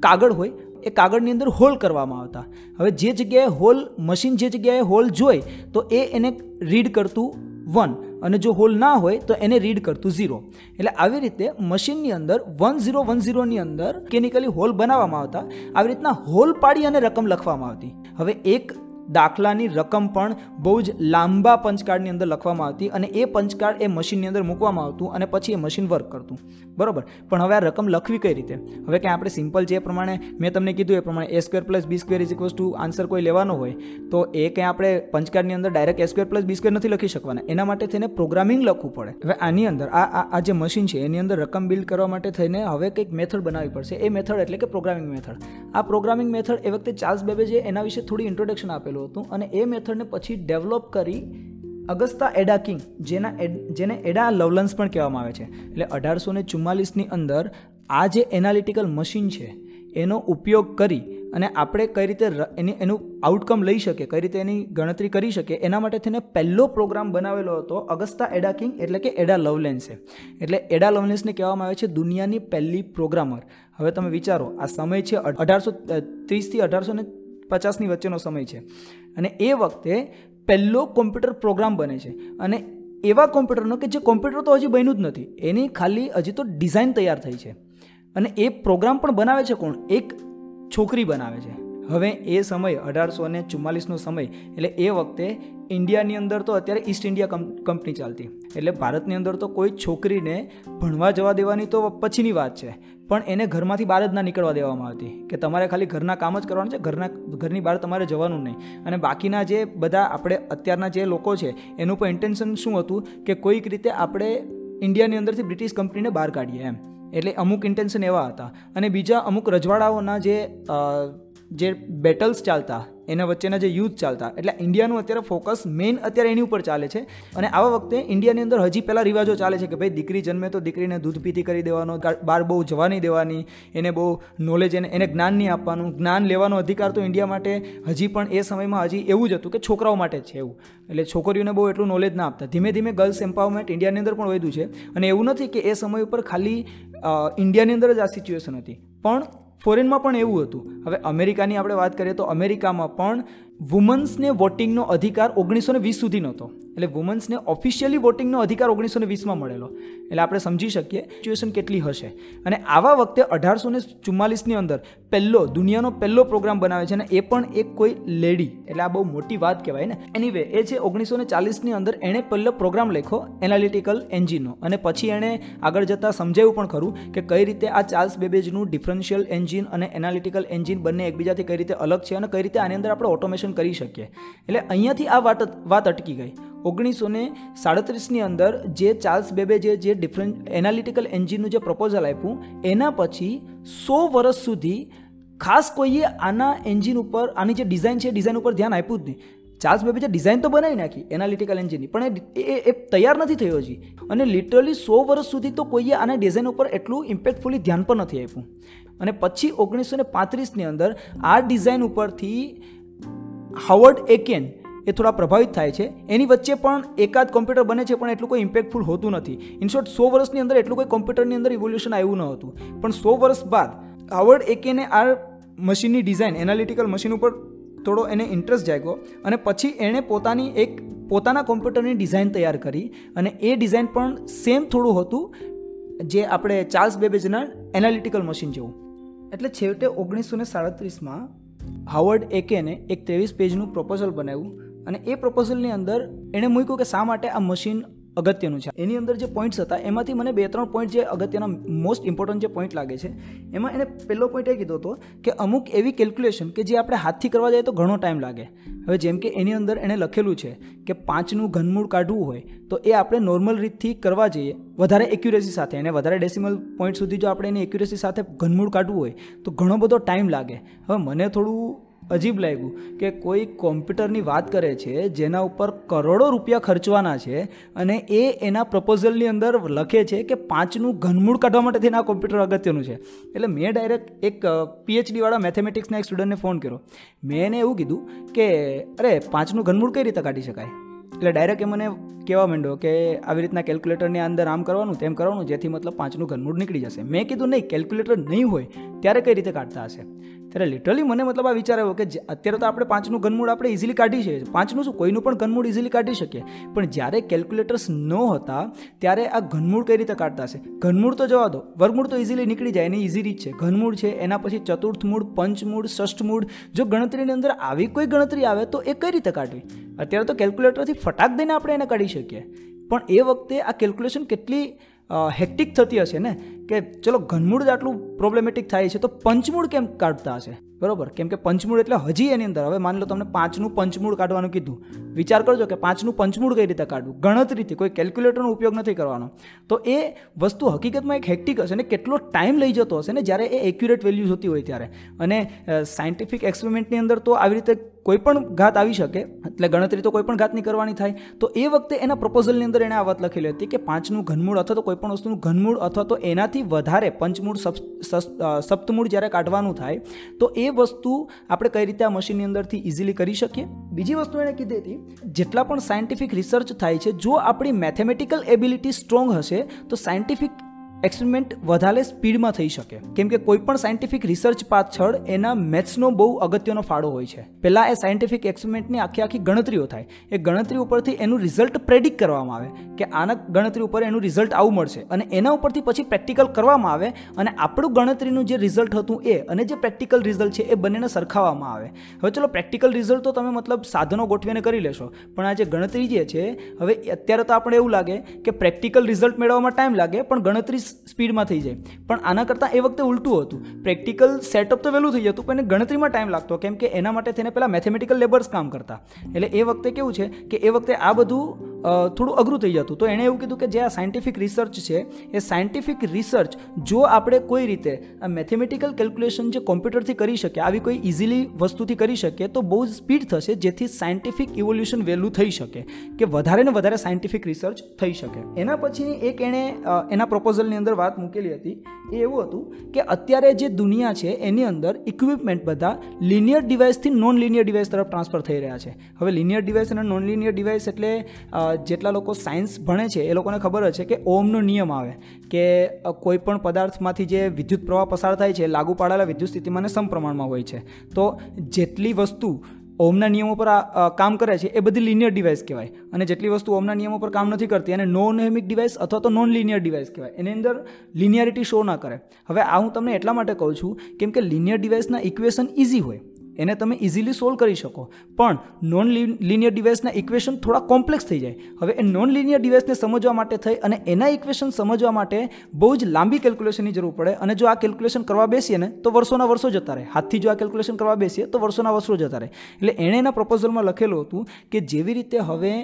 [SPEAKER 1] કાગળ હોય, એ કાગળની અંદર હોલ કરવામાં આવતા. હવે જે જગ્યાએ હોલ મશીન જે જગ્યાએ હોલ જોઈ, તો એ એને રીડ કરતું વન અને જો હોલ ના હોય તો એને રીડ કરતું ઝીરો એટલે આવી રીતે મશીનની અંદર વન ઝીરો વન ઝીરોની અંદર કેમિકલી હોલ બનાવવામાં આવતા, આવી રીતના હોલ પાડી અને રકમ લખવામાં આવતી. હવે એક દાખલાની રકમ પણ બહુ જ લાંબા પંચકાર્ડની અંદર લખવામાં આવતી અને એ પંચકાર્ડ એ મશીનની અંદર મૂકવામાં આવતું અને પછી એ મશીન વર્ક કરતું. બરોબર. પણ હવે આ રકમ લખવી કઈ રીતે? હવે કે આપણે સિમ્પલ જે પ્રમાણે મેં તમને કીધું એ પ્રમાણે A square plus B square is equals to answer કોઈ લેવાનો હોય, તો એ કંઈ આપણે પંચકારની અંદર direct A square plus B square નથી લખી શકવાના. એના માટે થઈને પ્રોગ્રામિંગ લખવું પડે. હવે આની અંદર આ આ જે મશીન છે, એની અંદર રકમ બિલ્ડ કરવા માટે થઈને હવે કંઈક મેથડ બનાવવી પડશે. એ મેથડ એટલે કે પ્રોગ્રામિંગ મેથડ આ પ્રોગ્રામિંગ મેથડ એ વખતે ચાર્લ્સ બેબેજે એના વિશે થોડી ઇન્ટ્રોડક્શન આપેલું હતું અને એ મેથડને પછી ડેવલપ કરી અગસ્તા એડા કિંગ, જેના જેને એડા લવલન્સ પણ કહેવામાં આવે છે. એટલે અઢારસો ને ચુમ્માલીસની અંદર આ જે એનાલિટિકલ મશીન છે, એનો ઉપયોગ કરી અને આપણે કઈ રીતે એની, એનું આઉટકમ લઈ શકીએ, કઈ રીતે એની ગણતરી કરી શકીએ, એના માટે થઈને પહેલો પ્રોગ્રામ બનાવેલો હતો અગસ્તા એડા કિંગ, એટલે કે એડા લવલેન્સે એટલે એડા લવલેન્સને કહેવામાં આવે છે દુનિયાની પહેલી પ્રોગ્રામર હવે તમે વિચારો, આ સમય છે અઢારસો ત્રીસથી અઢારસો ને પચાસની વચ્ચેનો સમય છે. અને એ વખતે પહેલો કોમ્પ્યુટર પ્રોગ્રામ બને છે. અને એવા કોમ્પ્યુટરનો કે જે કોમ્પ્યુટર તો હજી બન્યું જ નથી. એની ખાલી હજી તો ડિઝાઇન તૈયાર થઈ છે. અને એ પ્રોગ્રામ પણ બનાવે છે કોણ? એક છોકરી બનાવે છે. હવે એ સમય અઢારસો ને ચુમ્માલીસનો સમય, એટલે એ વખતે ઇન્ડિયાની અંદર તો અત્યારે ઈસ્ટ ઇન્ડિયા કંપની ચાલતી. એટલે ભારતની અંદર તો કોઈ છોકરીને ભણવા જવા દેવાની તો પછીની વાત છે. પણ એને ઘરમાંથી બહાર જ ના નીકળવા દેવામાં આવતી કે તમારે ખાલી ઘરના કામ જ કરવાનું છે, ઘરના, ઘરની બહાર તમારે જવાનું નહીં. અને બાકીના જે બધા આપણે અત્યારના જે લોકો છે, એનું પણ ઇન્ટેન્શન શું હતું કે કોઈક રીતે આપણે ઇન્ડિયાની અંદરથી બ્રિટિશ કંપનીને બહાર કાઢીએ એમ. એટલે અમુક ઇન્ટેન્શન એવા હતા. અને બીજા અમુક રજવાડાઓના જે જે બેટલ્સ ચાલતા, એના વચ્ચેના જે યુદ્ધ ચાલતા, એટલે ઇન્ડિયાનું અત્યારે ફોકસ મેઇન અત્યારે એની ઉપર ચાલે છે. અને આવા વખતે ઇન્ડિયાની અંદર હજી પહેલાં રિવાજો ચાલે છે કે ભાઈ દીકરી જન્મે તો દીકરીને દૂધ પીતી કરી દેવાનો બહાર બહુ જવા નહીં દેવાની, એને બહુ નોલેજ એને એને જ્ઞાન નહીં આપવાનું, જ્ઞાન લેવાનો અધિકાર તો ઇન્ડિયા માટે હજી પણ એ સમયમાં હજી એવું જ હતું કે છોકરાઓ માટે છે એવું. એટલે છોકરીઓને બહુ એટલું નોલેજ ના આપતા. ધીમે ધીમે ગર્લ્સ એમ્પાવરમેન્ટ ઇન્ડિયાની અંદર પણ વધ્યું છે. અને એવું નથી કે એ સમય ઉપર ખાલી ઇન્ડિયાની અંદર જ આ સિચ્યુએશન હતી. પણ ફોરેનમાં પણ એવું હતું. હવે અમેરિકાની આપણે વાત કરીએ તો અમેરિકામાં પણ વુમન્સને વોટિંગનો અધિકાર ઓગણીસો ને વીસ સુધી નહોતો. એટલે વુમન્સને ઓફિશિયલી વોટિંગનો અધિકાર ઓગણીસો ને વીસમાં મળેલો. એટલે આપણે સમજી શકીએ સિચ્યુએશન કેટલી હશે. અને આવા વખતે અઢારસો ને ચુમ્માલીસની અંદર પહેલો, દુનિયાનો પહેલો પ્રોગ્રામ બનાવે છે અને એ પણ એક કોઈ લેડી. એટલે આ બહુ મોટી વાત કહેવાય ને. એનીવે એ છે ઓગણીસો ને ચાલીસની અંદર એણે પહેલો પ્રોગ્રામ લખ્યો એનાલિટિકલ એન્જિનનો અને પછી એણે આગળ જતાં સમજાવ્યું પણ ખરું કે કઈ રીતે આ ચાર્લ્સ બેબેજનું ડિફરન્શિયલ એન્જિન અને એનાલિટિકલ એન્જિન બંને એકબીજાથી કઈ રીતે અલગ છે અને કઈ રીતે આની અંદર આપણે ઓટોમેશન કરી શકીએ. એટલે અહીંયાથી આ વાત વાત અટકી ગઈ. ઓગણીસો ને સાડત્રીસની અંદર જે ચાર્લ્સ બેબે જે જે ડિફરન્ટ એનાલિટિકલ એન્જિનનું જે પ્રપોઝલ આપ્યું, એના પછી સો વર્ષ સુધી ખાસ કોઈએ આના એન્જિન ઉપર, આની જે ડિઝાઇન છે ડિઝાઇન ઉપર ધ્યાન આપ્યું જ નહીં. ચાર્લ્સ બેબે જે ડિઝાઇન તો બનાવી નાખી એનાલિટિકલ એન્જિનની પણ એ એ તૈયાર નથી થયો હજી. અને લિટરલી સો વર્ષ સુધી તો કોઈએ આના ડિઝાઇન ઉપર એટલું ઇમ્પેક્ટફુલી ધ્યાન પણ નથી આપ્યું. અને પછી ઓગણીસો ને પાંત્રીસની અંદર આ ડિઝાઇન ઉપરથી હાવર્ડ એકેન એ થોડા પ્રભાવિત થાય છે. એની વચ્ચે પણ એકાદ કોમ્પ્યુટર બને છે, પણ એટલું કોઈ ઇમ્પેક્ટફુલ હોતું નથી. ઇનશોર્ટ સો વર્ષની અંદર એટલું કોઈ કોમ્પ્યુટરની અંદર ઇવોલ્યુશન આવ્યું ન હતું. પણ સો વર્ષ બાદ હાવર્ડ એકેને આ મશીનની ડિઝાઇન એનાલિટિકલ મશીન ઉપર થોડો એને ઇન્ટરેસ્ટ જાગ્યો અને પછી એણે પોતાની એક, પોતાના કોમ્પ્યુટરની ડિઝાઇન તૈયાર કરી અને એ ડિઝાઇન પણ સેમ થોડું હતું જે આપણે ચાર્લ્સ બેબેજના એનાલિટિકલ મશીન જેવું. એટલે છેવટે ઓગણીસો ને સાડત્રીસમાં હાવર્ડ એકેને એક ત્રેવીસ પેજનું પ્રપોઝલ બનાવ્યું. અને એ પ્રપોઝલની અંદર એણે મૂક્યું કે શા માટે આ મશીન અગત્યનું છે. એની અંદર જે પોઈન્ટ્સ હતા, એમાંથી મને બે ત્રણ પોઈન્ટ જે અગત્યના મોસ્ટ ઇમ્પોર્ટન્ટ જે પોઈન્ટ લાગે છે, એમાં એને પહેલો પોઈન્ટ એ કીધો હતો કે અમુક એવી કેલ્ક્યુલેશન કે જે આપણે હાથથી કરવા જઈએ તો ઘણો ટાઈમ લાગે. હવે જેમ કે એની અંદર એણે લખેલું છે કે પાંચનું ઘનમૂળ કાઢવું હોય તો એ આપણે નોર્મલ રીતથી કરવા જઈએ. વધારે એક્યુરેસી સાથે એને વધારે ડેસિમલ પોઈન્ટ સુધી જો આપણે એની એક્યુરેસી સાથે ઘનમૂળ કાઢવું હોય તો ઘણો બધો ટાઈમ લાગે. હવે મને થોડું અજીબ લાગ્યું કે કોઈ કોમ્પ્યુટરની વાત કરે છે, જેના ઉપર કરોડો રૂપિયા ખર્ચવાના છે અને એ એના પ્રપોઝલની અંદર લખે છે કે પાંચનું ઘનમૂળ કાઢવા માટે તેના કોમ્પ્યુટર અગત્યનું છે. એટલે મેં ડાયરેક્ટ એક પીએચડીવાળા મેથેમેટિક્સના એક સ્ટુડન્ટને ફોન કર્યો. મેં એને એવું કીધું કે, અરે, પાંચનું ઘનમૂળ કઈ રીતે કાઢી શકાય? એટલે ડાયરેક્ટ એ મને કહેવા માંડ્યો કે, આવી રીતના કેલ્ક્યુલેટરની અંદર આમ કરવાનું, તેમ કરવાનું, જેથી મતલબ પાંચનું ઘનમૂળ નીકળી જશે. મેં કીધું, નહીં કેલ્ક્યુલેટર નહીં હોય, ત્યારે કઈ રીતે કાઢતા હશે? ત્યારે લિટરલી મને મતલબ આ વિચાર આવ્યો કે અત્યારે તો આપણે પાંચનું ઘનમૂળ આપણે ઇઝીલી કાઢી શકીએ પાંચનું શું? કોઈનું પણ ઘનમૂળ ઇઝીલી કાઢી શકીએ. પણ જ્યારે કેલ્ક્યુલેટર્સ ન હતા, ત્યારે આ ઘનમૂળ કઈ રીતે કાઢતા હશે? ઘનમૂળ તો જવા દો. વર્ગમૂળ તો ઇઝીલી નીકળી જાય, એની ઇઝી રીત છે. ઘનમૂળ છે, એના પછી ચતુર્થ મૂળ, પંચમૂળ ષષ્ઠમૂળ જો ગણતરીની અંદર આવી કોઈ ગણતરી આવે, તો એ કઈ રીતે કાઢવી? અત્યારે તો કેલ્ક્યુલેટરથી ફટાક દઈને આપણે એને કાઢી શકીએ. પણ એ વખતે આ કેલ્ક્યુલેશન કેટલી હેક્ટિક થતી હશે ને, કે ચલો ઘનમૂળ જ આટલું પ્રોબ્લેમેટિક થાય છે તો પંચમૂળ કેમ કાઢતા હશે? બરાબર? કેમ કે પંચમૂળ એટલે હજી એની અંદર. હવે માની લો તમને પાંચનું પંચમૂળ કાઢવાનું કીધું. વિચાર કરજો કે પાંચનું પંચમૂળ કઈ રીતે કાઢવું? ગણતરીથી કોઈ કેલ્ક્યુલેટરનો ઉપયોગ નથી કરવાનો. તો એ વસ્તુ હકીકતમાં એક હેક્ટિક હશે ને કેટલો ટાઈમ લઈ જતો હશે ને જ્યારે એ એક્યુરેટ વેલ્યુ જોતી હોય ત્યારે. અને સાયન્ટિફિક એક્સપેરિમેન્ટની અંદર તો આવી રીતે કોઈ પણ ઘાત આવી શકે, એટલે ગણતરી તો કોઈ પણ ઘાતની કરવાની થાય, તો એ વખતે એના પ્રપોઝલની અંદર એણે આ વાત લખેલી હતી કે પાંચનું ઘનમૂળ અથવા તો કોઈ પણ વસ્તુનું ઘનમૂળ અથવા તો એનાથી વધારે પંચમૂળ સપ્તમૂળ જ્યારે કાઢવાનું થાય, તો એ વસ્તુ આપણે કઈ રીતે આ મશીનની અંદરથી ઇઝીલી કરી શકીએ? બીજી વસ્તુ એણે કીધી હતી, જેટલા પણ સાયન્ટિફિક રિસર્ચ થાય છે, જો આપણી મેથેમેટિકલ એબિલિટી સ્ટ્રોંગ હશે, તો સાયન્ટિફિક એક્સપેરિમેન્ટ વધારે સ્પીડમાં થઈ શકે. કેમ કે કોઈ પણ સાયન્ટિફિક રિસર્ચ પાછળ એના મેથ્સનો બહુ અગત્યનો ફાળો હોય છે. પહેલાં એ સાયન્ટિફિક એક્સપેરિમેન્ટની આખી આખી ગણતરીઓ થાય. એ ગણતરી ઉપરથી એનું રિઝલ્ટ પ્રેડિક્ટ કરવામાં આવે કે આના ગણતરી ઉપર એનું રિઝલ્ટ આવું મળશે. અને એના ઉપરથી પછી પ્રેક્ટિકલ કરવામાં આવે અને આપણું ગણતરીનું જે રિઝલ્ટ હતું એ અને જે પ્રેક્ટિકલ રિઝલ્ટ છે એ બંનેને સરખાવવામાં આવે. હવે ચલો પ્રેક્ટિકલ રિઝલ્ટ તો તમે મતલબ સાધનો ગોઠવીને કરી લેશો. પણ આ જે ગણતરી જે છે, હવે અત્યારે તો આપણે એવું લાગે કે પ્રેક્ટિકલ રિઝલ્ટ મેળવવામાં ટાઈમ લાગે, પણ ગણતરી સ્પીડમાં થઈ જાય. પણ આના કરતાં એ વખતે ઉલટું હતું. પ્રેક્ટિકલ સેટઅપ તો વહેલું થઈ જતું, પણ ગણતરીમાં ટાઈમ લાગતો, કેમ કે એના માટે થઈને પહેલાં મેથેમેટિકલ લેબર્સ કામ કરતા. એટલે એ વખતે કેવું છે કે એ વખતે આ બધું થોડું અઘરું થઈ જતું. તો એણે એવું કીધું કે જે આ સાયન્ટિફિક રિસર્ચ છે, એ સાયન્ટિફિક રિસર્ચ જો આપણે કોઈ રીતે આ મેથેમેટિકલ કેલ્ક્યુલેશન જે કોમ્પ્યુટરથી કરી શકીએ, આવી કોઈ ઇઝીલી વસ્તુથી કરી શકીએ, તો બહુ જ સ્પીડ થશે, જેથી સાયન્ટિફિક ઇવોલ્યુશન વહેલું થઈ શકે, કે વધારે ને વધારે સાયન્ટિફિક રિસર્ચ થઈ શકે. એના પછી એક એણે એના પ્રપોઝલની અંદર વાત મૂકેલી હતી. એ એવું હતું કે અત્યારે જે દુનિયા છે, એની અંદર ઇક્વિપમેન્ટ બધા લિનિયર ડિવાઇસથી નોન લિનિયર ડિવાઇસ તરફ ટ્રાન્સફર થઈ રહ્યા છે. હવે લિનિયર ડિવાઇસ અને નોન લિનિયર ડિવાઇસ એટલે જેટલા લોકો સાયન્સ ભણે છે, એ લોકોને ખબર છે કે ઓમનો નિયમ આવે કે કોઈ પણ પદાર્થમાંથી જે વિદ્યુત પ્રવાહ પસાર થાય છે, લાગુ પાડેલા વિદ્યુત સ્થિતિમાને સમપ્રમાણમાં હોય છે. તો જેટલી વસ્તુ ઓમના નિયમો પર કામ કરે છે, એ બધી લિનિયર ડિવાઇસ કહેવાય. અને જેટલી વસ્તુ ઓમના નિયમો પર કામ નથી કરતી અને નોન હેમિક ડિવાઇસ અથવા તો નોન લિનિયર ડિવાઇસ કહેવાય. એની અંદર લિનિયરિટી શો ના કરે. હવે આ હું તમને એટલા માટે કહું છું, કેમ કે લિનિયર ડિવાઇસના ઇક્વેશન ઇઝી હોય. એને તમે ઇઝીલી સોલ્વ કરી શકો. પણ નોન લિનિયર ડિવાઇસના ઇક્વેશન થોડા કોમ્પ્લેક્સ થઈ જાય. હવે એ નોન લિનિયર ડિવાઇસને સમજવા માટે થઈ અને એના ઇક્વેશન સમજવા માટે બહુ જ લાંબી કેલ્ક્યુલેશનની જરૂર પડે. અને જો આ કેલ્ક્યુલેશન કરવા બેસીએ ને, તો વર્ષોના વર્ષો જતા રહે. હાથથી જો આ કેલ્ક્યુલેશન કરવા બેસીએ, તો વર્ષોના વર્ષો જતા રહે. એટલે એણે એના પ્રપોઝલમાં લખેલું હતું કે જેવી રીતે હવે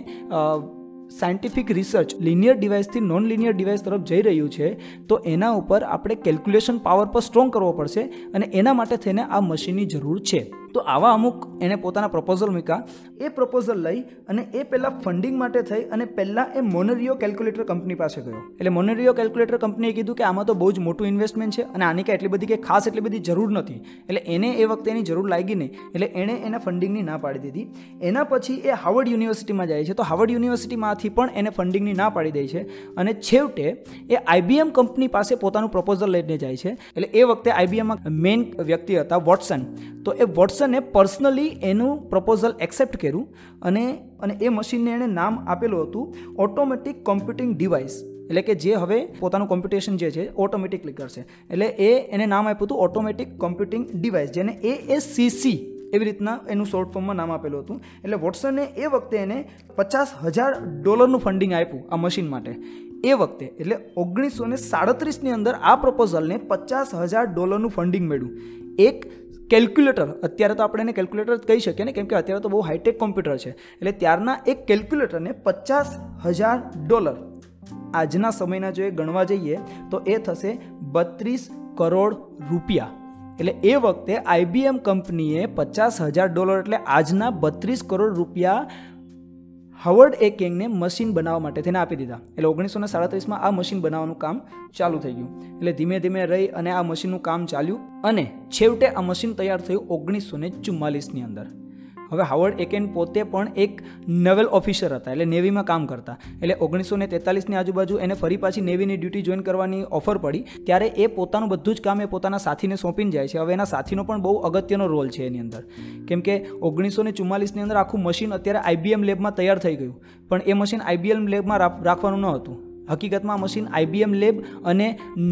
[SPEAKER 1] સાયન્ટિફિક રિસર્ચ લિનિયર ડિવાઇસથી નોન લિનિયર ડિવાઇસ તરફ જઈ રહ્યું છે, તો એના ઉપર આપણે કેલ્ક્યુલેશન પાવર પર સ્ટ્રોંગ કરવો પડશે અને એના માટે થઈને આ મશીનની જરૂર છે. તો આવા અમુક એણે પોતાના પ્રપોઝલ મૂક્યા. એ પ્રપોઝલ લઈ અને એ પહેલાં ફંડિંગ માટે થઈ અને પહેલાં એ મોનરિયો કેલ્ક્યુલેટર કંપની પાસે ગયો. એટલે મોનરિયો કેલ્ક્યુલેટર કંપનીએ કીધું કે આમાં તો બહુ જ મોટું ઇન્વેસ્ટમેન્ટ છે અને આની કાંઈ એટલી બધી કે ખાસ એટલી બધી જરૂર નથી. એટલે એને એ વખતે એની જરૂર લાગી નહીં. એટલે એણે એના ફંડિંગની ના પાડી દીધી. એના પછી એ હાવર્ડ યુનિવર્સિટીમાં જાય છે. તો હાવર્ડ યુનિવર્સિટીમાંથી પણ એને ફંડિંગની ના પાડી દે છે. અને છેવટે એ આઈબીએમ કંપની પાસે પોતાનું પ્રપોઝલ લઈને જાય છે. એટલે એ વખતે આઈબીએમમાં મેઇન વ્યક્તિ હતા વોટસન તો એ વોટસન વોટસને પર્સનલી એનું પ્રપોઝલ એક્સેપ્ટ કર્યું અને અને એ મશીનને એણે નામ આપેલું હતું ઓટોમેટિક કોમ્પ્યુટિંગ ડિવાઇસ. એટલે કે જે હવે પોતાનું કોમ્પ્યુટેશન જે છે, ઓટોમેટિકલી કરશે. એટલે એ એને નામ આપ્યું હતું ઓટોમેટિક કોમ્પ્યુટિંગ ડિવાઇસ, જેને એ એસ સી એવી રીતના એનું શોર્ટ ફોર્મમાં નામ આપેલું હતું. એટલે વોટ્સને એ વખતે એને પચાસ હજાર ડોલરનું ફંડિંગ આપ્યું આ મશીન માટે. એ વખતે, એટલે ઓગણીસો ને સાડત્રીસની અંદર આ પ્રપોઝલને પચાસ હજાર ડોલરનું ફંડિંગ મળ્યું. એક કેલ્ક્યુલેટર અત્યારે તો આપણે એને કેલ્ક્યુલેટર જ કહી શકીએ ને, કેમ કે અત્યારે તો બહુ હાઈટેક કોમ્પ્યુટર છે. એટલે ત્યારના એક કેલ્ક્યુલેટરને પચાસ હજાર ડોલર આજના સમયના જો એ ગણવા જઈએ, તો એ થશે બત્રીસ કરોડ રૂપિયા. એટલે એ વખતે આઈબીએમ કંપનીએ પચાસ હજાર ડોલર એટલે આજના બત્રીસ કરોડ રૂપિયા હવર્ડ એ કિંગને મશીન બનાવવા માટે તેને આપી દીધા. એટલે ઓગણીસો ને સાડત્રીસમાં આ મશીન બનાવવાનું કામ ચાલુ થઈ ગયું. એટલે ધીમે ધીમે રહી અને આ મશીનનું કામ ચાલ્યું અને છેવટે આ મશીન તૈયાર થયું ઓગણીસો ને ચુમ્માલીસની અંદર. હવે હાવર્ડ એકેન પોતે પણ એક નવેલ ઓફિસર હતા, એટલે નેવીમાં કામ કરતા. એટલે ઓગણીસો ને તેતાલીસની આજુબાજુ એને ફરી પાછી નેવીની ડ્યુટી જોઈન કરવાની ઓફર પડી. ત્યારે એ પોતાનું બધું જ કામ એ પોતાના સાથીને સોંપીને જાય છે. હવે એના સાથીનો પણ બહુ અગત્યનો રોલ છે એની અંદર. કેમ કે ઓગણીસો ને ચુમ્માલીસની અંદર આખું મશીન અત્યારે આઈબીએમ લેબમાં તૈયાર થઈ ગયું. પણ એ મશીન આઈબીએમ લેબમાં રાખવાનું ન હતું. હકીકતમાં મશીન આઈબીએમ લેબ અને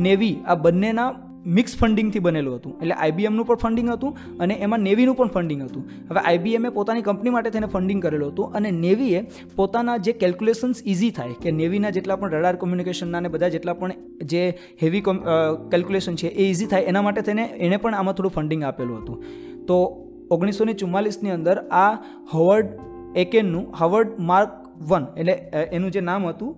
[SPEAKER 1] નેવી આ બંનેના મિક્સ ફંડિંગથી બનેલું હતું. એટલે આઈબીએમનું પણ ફંડિંગ હતું અને એમાં નેવીનું પણ ફંડિંગ હતું. હવે આઈબીએમે પોતાની કંપની માટે તેને ફંડિંગ કરેલું હતું અને નેવીએ પોતાના જે કેલ્ક્યુલેશન્સ ઇઝી થાય કે નેવીના જેટલા પણ રડાર કોમ્યુનિકેશનના અને બધા જેટલા પણ જે હેવી કેલ્ક્યુલેશન છે એ ઇઝી થાય એના માટે તેને એને પણ આમાં થોડું ફંડિંગ આપેલું હતું. તો ઓગણીસો ને ચુમ્માલીસની અંદર આ હવર્ડ એકેનનું, હવર્ડ માર્ક વન. એટલે એનું જે નામ હતું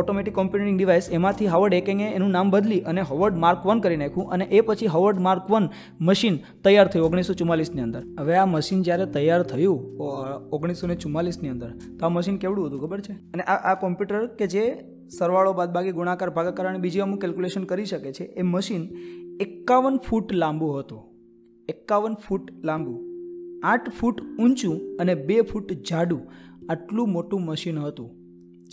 [SPEAKER 1] ઓટોમેટિક કોમ્પ્યુટિંગ ડિવાઇસ એમાંથી હવર્ડ એકેંગે એનું નામ બદલી અને હવર્ડ માર્ક વન કરી નાખ્યું અને એ પછી હવર્ડ માર્ક વન મશીન તૈયાર થયું ઓગણીસો ચુમ્માલીસની અંદર. હવે આ મશીન જ્યારે તૈયાર થયું ઓગણીસો ને ચુમ્માલીસની અંદર, તો આ મશીન કેવડું હતું, ખબર છે? અને આ આ કોમ્પ્યુટર કે જે સરવાળો બાદબાકી, ગુણાકાર, ભાગાકાર અને બીજી અમુક કેલ્ક્યુલેશન કરી શકે છે, એ મશીન એકાવન ફૂટ લાંબુ હતું. એકાવન ફૂટ લાંબુ. આઠ ફૂટ ઊંચું અને બે ફૂટ જાડું. આટલું મોટું મશીન હતું,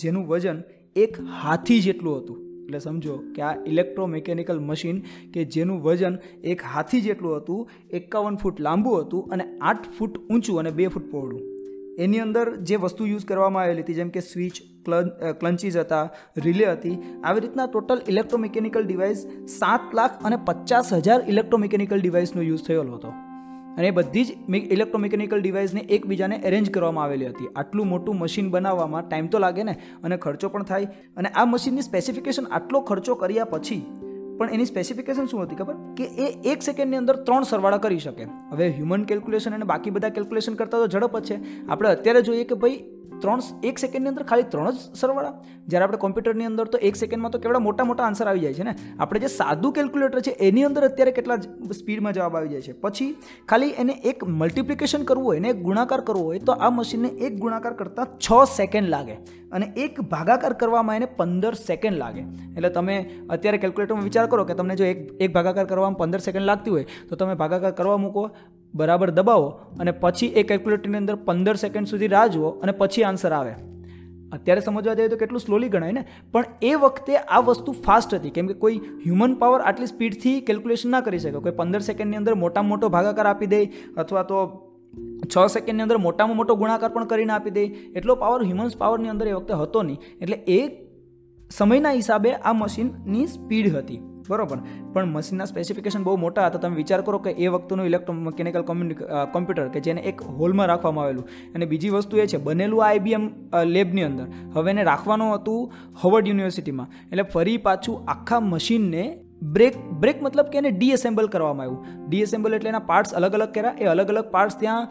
[SPEAKER 1] જેનું વજન એક હાથી જેટલું હતું. એટલે સમજો કે આ ઇલેક્ટ્રોમિકેનિકલ મશીન કે જેનું વજન એક હાથી જેટલું હતું, એકાવન ફૂટ લાંબુ હતું અને આઠ ફૂટ ઊંચું અને બે ફૂટ પહોળું. એની અંદર જે વસ્તુ યુઝ કરવામાં આવેલી હતી, જેમ કે સ્વિચ ક્લંચીસ હતા, રિલે હતી, આવી રીતના ટોટલ ઇલેક્ટ્રોમિકેનિકલ ડિવાઇસ સાત લાખ અને પચાસ હજાર ઇલેક્ટ્રોમિકેનિકલ ડિવાઇસનો યુઝ થયેલો હતો. અને એ બધી જ ઇલેક્ટ્રોમિકેનિકલ ડિવાઇસને એકબીજાને એરેન્જ કરવામાં આવેલી હતી. આટલું મોટું મશીન બનાવવામાં ટાઈમ તો લાગે ને, અને ખર્ચો પણ થાય. અને આ મશીનની સ્પેસિફિકેશન આટલો ખર્ચો કર્યા પછી, પણ એની સ્પેસિફિકેશન શું હતી ખબર? કે એ એક સેકન્ડની અંદર ત્રણ સરવાળા કરી શકે. હવે હ્યુમન કેલ્ક્યુલેશન અને બાકી બધા કેલ્ક્યુલેશન કરતાં તો ઝડપ જ છે. આપણે અત્યારે જોઈએ કે ભાઈ ત્રણ એક સેકન્ડની અંદર ખાલી ત્રણ જ સરવાળા? જ્યારે આપણે કોમ્પ્યુટરની અંદર તો એક સેકન્ડમાં તો કેવડા મોટા મોટા આન્સર આવી જાય છે ને? આપણે જે સાદું કેલ્ક્યુલેટર છે, એની અંદર અત્યારે કેટલા સ્પીડમાં જવાબ આવી જાય છે? પછી ખાલી એને એક મલ્ટિપ્લિકેશન કરવું હોય એને એક ગુણાકાર કરવો હોય, તો આ મશીનને એક ગુણાકાર કરતાં છ સેકન્ડ લાગે. અને એક ભાગાકાર કરવામાં એને પંદર સેકન્ડ લાગે. એટલે તમે અત્યારે કેલ્ક્યુલેટરમાં વિચાર કરો કે તમને જો એક એક ભાગાકાર કરવામાં પંદર સેકન્ડ લાગતી હોય, તો તમે ભાગાકાર કરવા મૂકો બરાબર દબાવો અને પછી એ કેલ્ક્યુલેટરની અંદર પંદર સેકન્ડ સુધી રાહ જુઓ અને પછી આન્સર આવે. અત્યારે સમજવા જઈએ તો કેટલું સ્લોલી ગણાય ને? પણ એ વખતે આ વસ્તુ ફાસ્ટ હતી. કેમ કે કોઈ હ્યુમન પાવર આટલી સ્પીડથી કેલ્ક્યુલેશન ના કરી શકે. કોઈ પંદર સેકન્ડની અંદર મોટામાં મોટો ભાગાકાર આપી દે અથવા તો છ સેકન્ડની અંદર મોટામાં મોટો ગુણાકાર પણ કરીને આપી દે. એટલો પાવર હ્યુમન્સ પાવરની અંદર એ વખતે હતો નહીં. એટલે એ સમયના હિસાબે આ મશીનની સ્પીડ હતી. બરોબર. પણ મશીનના સ્પેસિફિકેશન બહુ મોટા હતા. તમે વિચાર કરો કે એ વખતનું ઇલેક્ટ્રો મિકેનિકલ કોમ્પ્યુટર કે જેને એક હોલમાં રાખવામાં આવેલું. અને બીજી વસ્તુ એ છે, બનેલું આ આઈબીએમ લેબની અંદર. હવે એને રાખવાનું હતું હવર્ડ યુનિવર્સિટીમાં એટલે ફરી પાછું આખા મશીનને બ્રેક બ્રેક મતલબ કે એને ડીએસેમ્બલ કરવામાં આવ્યું. ડીએસેમ્બલ એટલે એના પાર્ટ્સ અલગ અલગ કર્યા. એ અલગ અલગ પાર્ટ્સ ત્યાં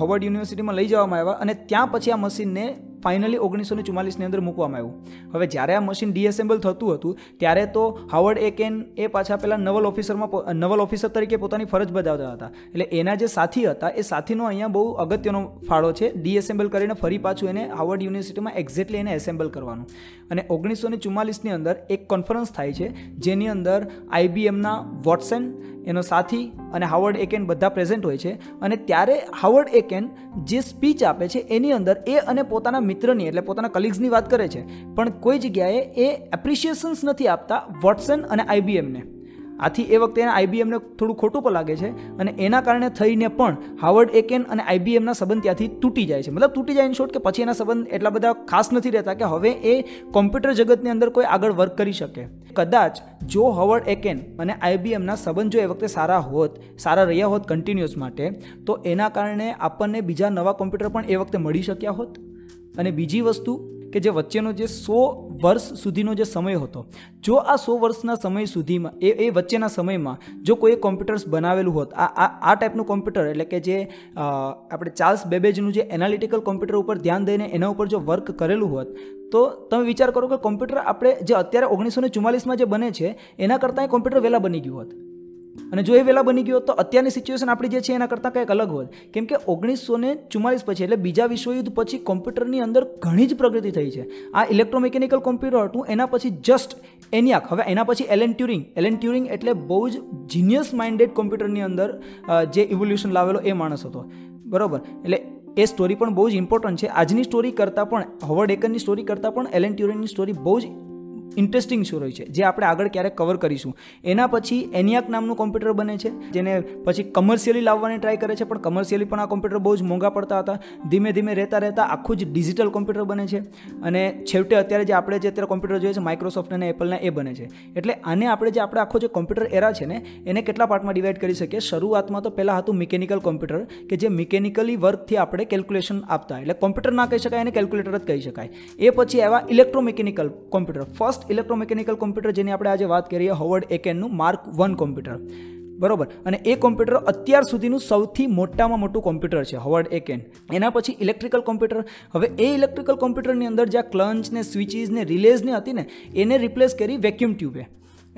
[SPEAKER 1] હોવર્ડ યુનિવર્સિટીમાં લઈ જવામાં આવ્યા. અને ત્યાં પછી આ મશીનને ફાઇનલી ઓગણીસો ને ચુમ્માલીસની અંદર મૂકવામાં આવ્યું. હવે જ્યારે આ મશીન ડિએસેમ્બલ થતું હતું, ત્યારે તો હાવર્ડ એકેન કેન એ પાછા પહેલાં નવલ ઓફિસરમાં નવલ ઓફિસર તરીકે પોતાની ફરજ બજાવતા હતા. એટલે એના જે સાથી હતા, એ સાથીનો અહીંયા બહુ અગત્યનો ફાળો છે, ડિએસેમ્બલ કરીને ફરી પાછું એને હાવર્ડ યુનિવર્સિટીમાં એક્ઝેક્ટલી એને એસેમ્બલ કરવાનું. અને ઓગણીસો ને ચુમ્માલીસની અંદર એક કોન્ફરન્સ થાય છે, જેની અંદર આઈબીએમના વોટસન એનો સાથી અને હાવર્ડ એકેન બધા પ્રેઝન્ટ હોય છે. અને ત્યારે હાવર્ડ એકેન જે સ્પીચ આપે છે, એની અંદર એ અને પોતાના મિત્રની, એટલે પોતાના કલીગ્સની વાત કરે છે. પણ કોઈ જગ્યાએ એ એપ્રિશિએશન્સ નથી આપતા વોટસન અને આઈબીએમને આથી એ વખતે આઈબીએમને થોડું ખોટું પણ લાગે છે અને એના કારણે થઈને પણ હાવર્ડ એકેન અને આઈબીએમના સંબંધ ત્યાંથી તૂટી જાય છે. મતલબ તૂટી જાય ઇન શોર્ટ કે પછી એના સંબંધ એટલા બધા ખાસ નથી રહેતા કે હવે એ કોમ્પ્યુટર જગતની અંદર કોઈ આગળ વર્ક કરી શકે. કદાચ જો હવર્ડ એકેન અને આઈબીએમના સંબંધ જો એ વખતે સારા હોત, સારા રહ્યા હોત કન્ટિન્યુઅસ માટે, તો એના કારણે આપણને બીજા નવા કોમ્પ્યુટર પણ એ વખતે મળી શક્યા હોત. અને બીજી વસ્તુ કે જે વચ્ચેનો જે સો વર્ષ સુધીનો જે સમય હતો, જો આ સો વર્ષના સમય સુધીમાં, એ એ વચ્ચેના સમયમાં જો કોઈ કોમ્પ્યુટર્સ બનાવેલું હોત, આ આ આ ટાઈપનું કોમ્પ્યુટર એટલે કે જે આપણે ચાર્લ્સ બેબેજનું જે એનાલિટિકલ કોમ્પ્યુટર ઉપર ધ્યાન દઈને એના ઉપર જો વર્ક કરેલું હોત, તો તમે વિચાર કરો કે કોમ્પ્યુટર આપણે જે અત્યારે ઓગણીસો ને ચુમ્માલીસમાં જે બને છે, એના કરતાં એ કોમ્પ્યુટર વહેલા બની ગયું હોત. અને જો એ વહેલા બની ગયો તો અત્યારની સિચ્યુએશન આપણી જે છે એના કરતાં કંઈક અલગ હોત કેમ કે ઓગણીસો ને ચુમ્માલીસ પછી એટલે બીજા વિશ્વયુદ્ધ પછી કોમ્પ્યુટરની અંદર ઘણી જ પ્રગતિ થઈ છે. આ ઇલેક્ટ્રોમિકેનિકલ કોમ્પ્યુટર હતું, એના પછી જસ્ટ એનિયાક, હવે એના પછી એલેન ટ્યુરિંગ. એલેન ટ્યુરિંગ એટલે બહુ જ જીનિયસ માઇન્ડેડ કોમ્પ્યુટરની અંદર જે ઇવોલ્યુશન લાવેલો એ માણસ હતો. બરાબર? એટલે એ સ્ટોરી પણ બહુ જ ઇમ્પોર્ટન્ટ છે. આજની સ્ટોરી કરતાં પણ હોવર્ડ એકરની સ્ટોરી કરતાં પણ એલેન ટ્યુરિંગની સ્ટોરી બહુ જ ઇન્ટરેસ્ટિંગ સ્ટોરી છે, જે આપણે આગળ ક્યારેક કવર કરીશું. એના પછી એનિયાક નામનું કોમ્પ્યુટર બને છે, જેને પછી કમર્શિયલી લાવવાની ટ્રાય કરે છે, પણ કમર્શિયલી પણ આ કોમ્પ્યુટર બહુ જ મોંઘા પડતા હતા. ધીમે ધીમે રહેતા રહેતા આખું જ ડિજિટલ કોમ્પ્યુટર બને છે. અને છેવટે અત્યારે જે આપણે જે અત્યારે કોમ્પ્યુટર જોઈએ છે માઇક્રોસોફ્ટ અને એપલના એ બને છે. એટલે આને આપણે જે આપણે આખો જે કોમ્પ્યુટર એરા છે ને, એને કેટલા પાર્ટમાં ડિવાઈડ કરી શકીએ? શરૂઆતમાં તો પહેલાં હતું મિકેનિકલ કોમ્પ્યુટર કે જે મિકેનિકલી વર્કથી આપણે કેલ્ક્યુલેશન આપતા. એટલે કોમ્પ્યુટર ના કહી શકાય, એને કેલ્ક્યુલેટર જ કહી શકાય. એ પછી એવા electromechanical computer first electromechanical computer જેની આપણે આજે વાત કરીએ, હોવર્ડ એકેનનું માર્ક વન કોમ્પ્યુટર. બરોબર? અને એ કોમ્પ્યુટર અત્યાર સુધીનું સૌથી મોટામાં મોટું કોમ્પ્યુટર છે, હવર્ડ એકેન. એના પછી ઇલેક્ટ્રિકલ કોમ્પ્યુટર. હવે એ ઇલેક્ટ્રિકલ કોમ્પ્યુટરની અંદર જ્યાં ક્લંચ ને સ્વિચીસ ને રિલેઝની હતી ને, એને રિપ્લેસ કરી વેક્યુમ ટ્યુબે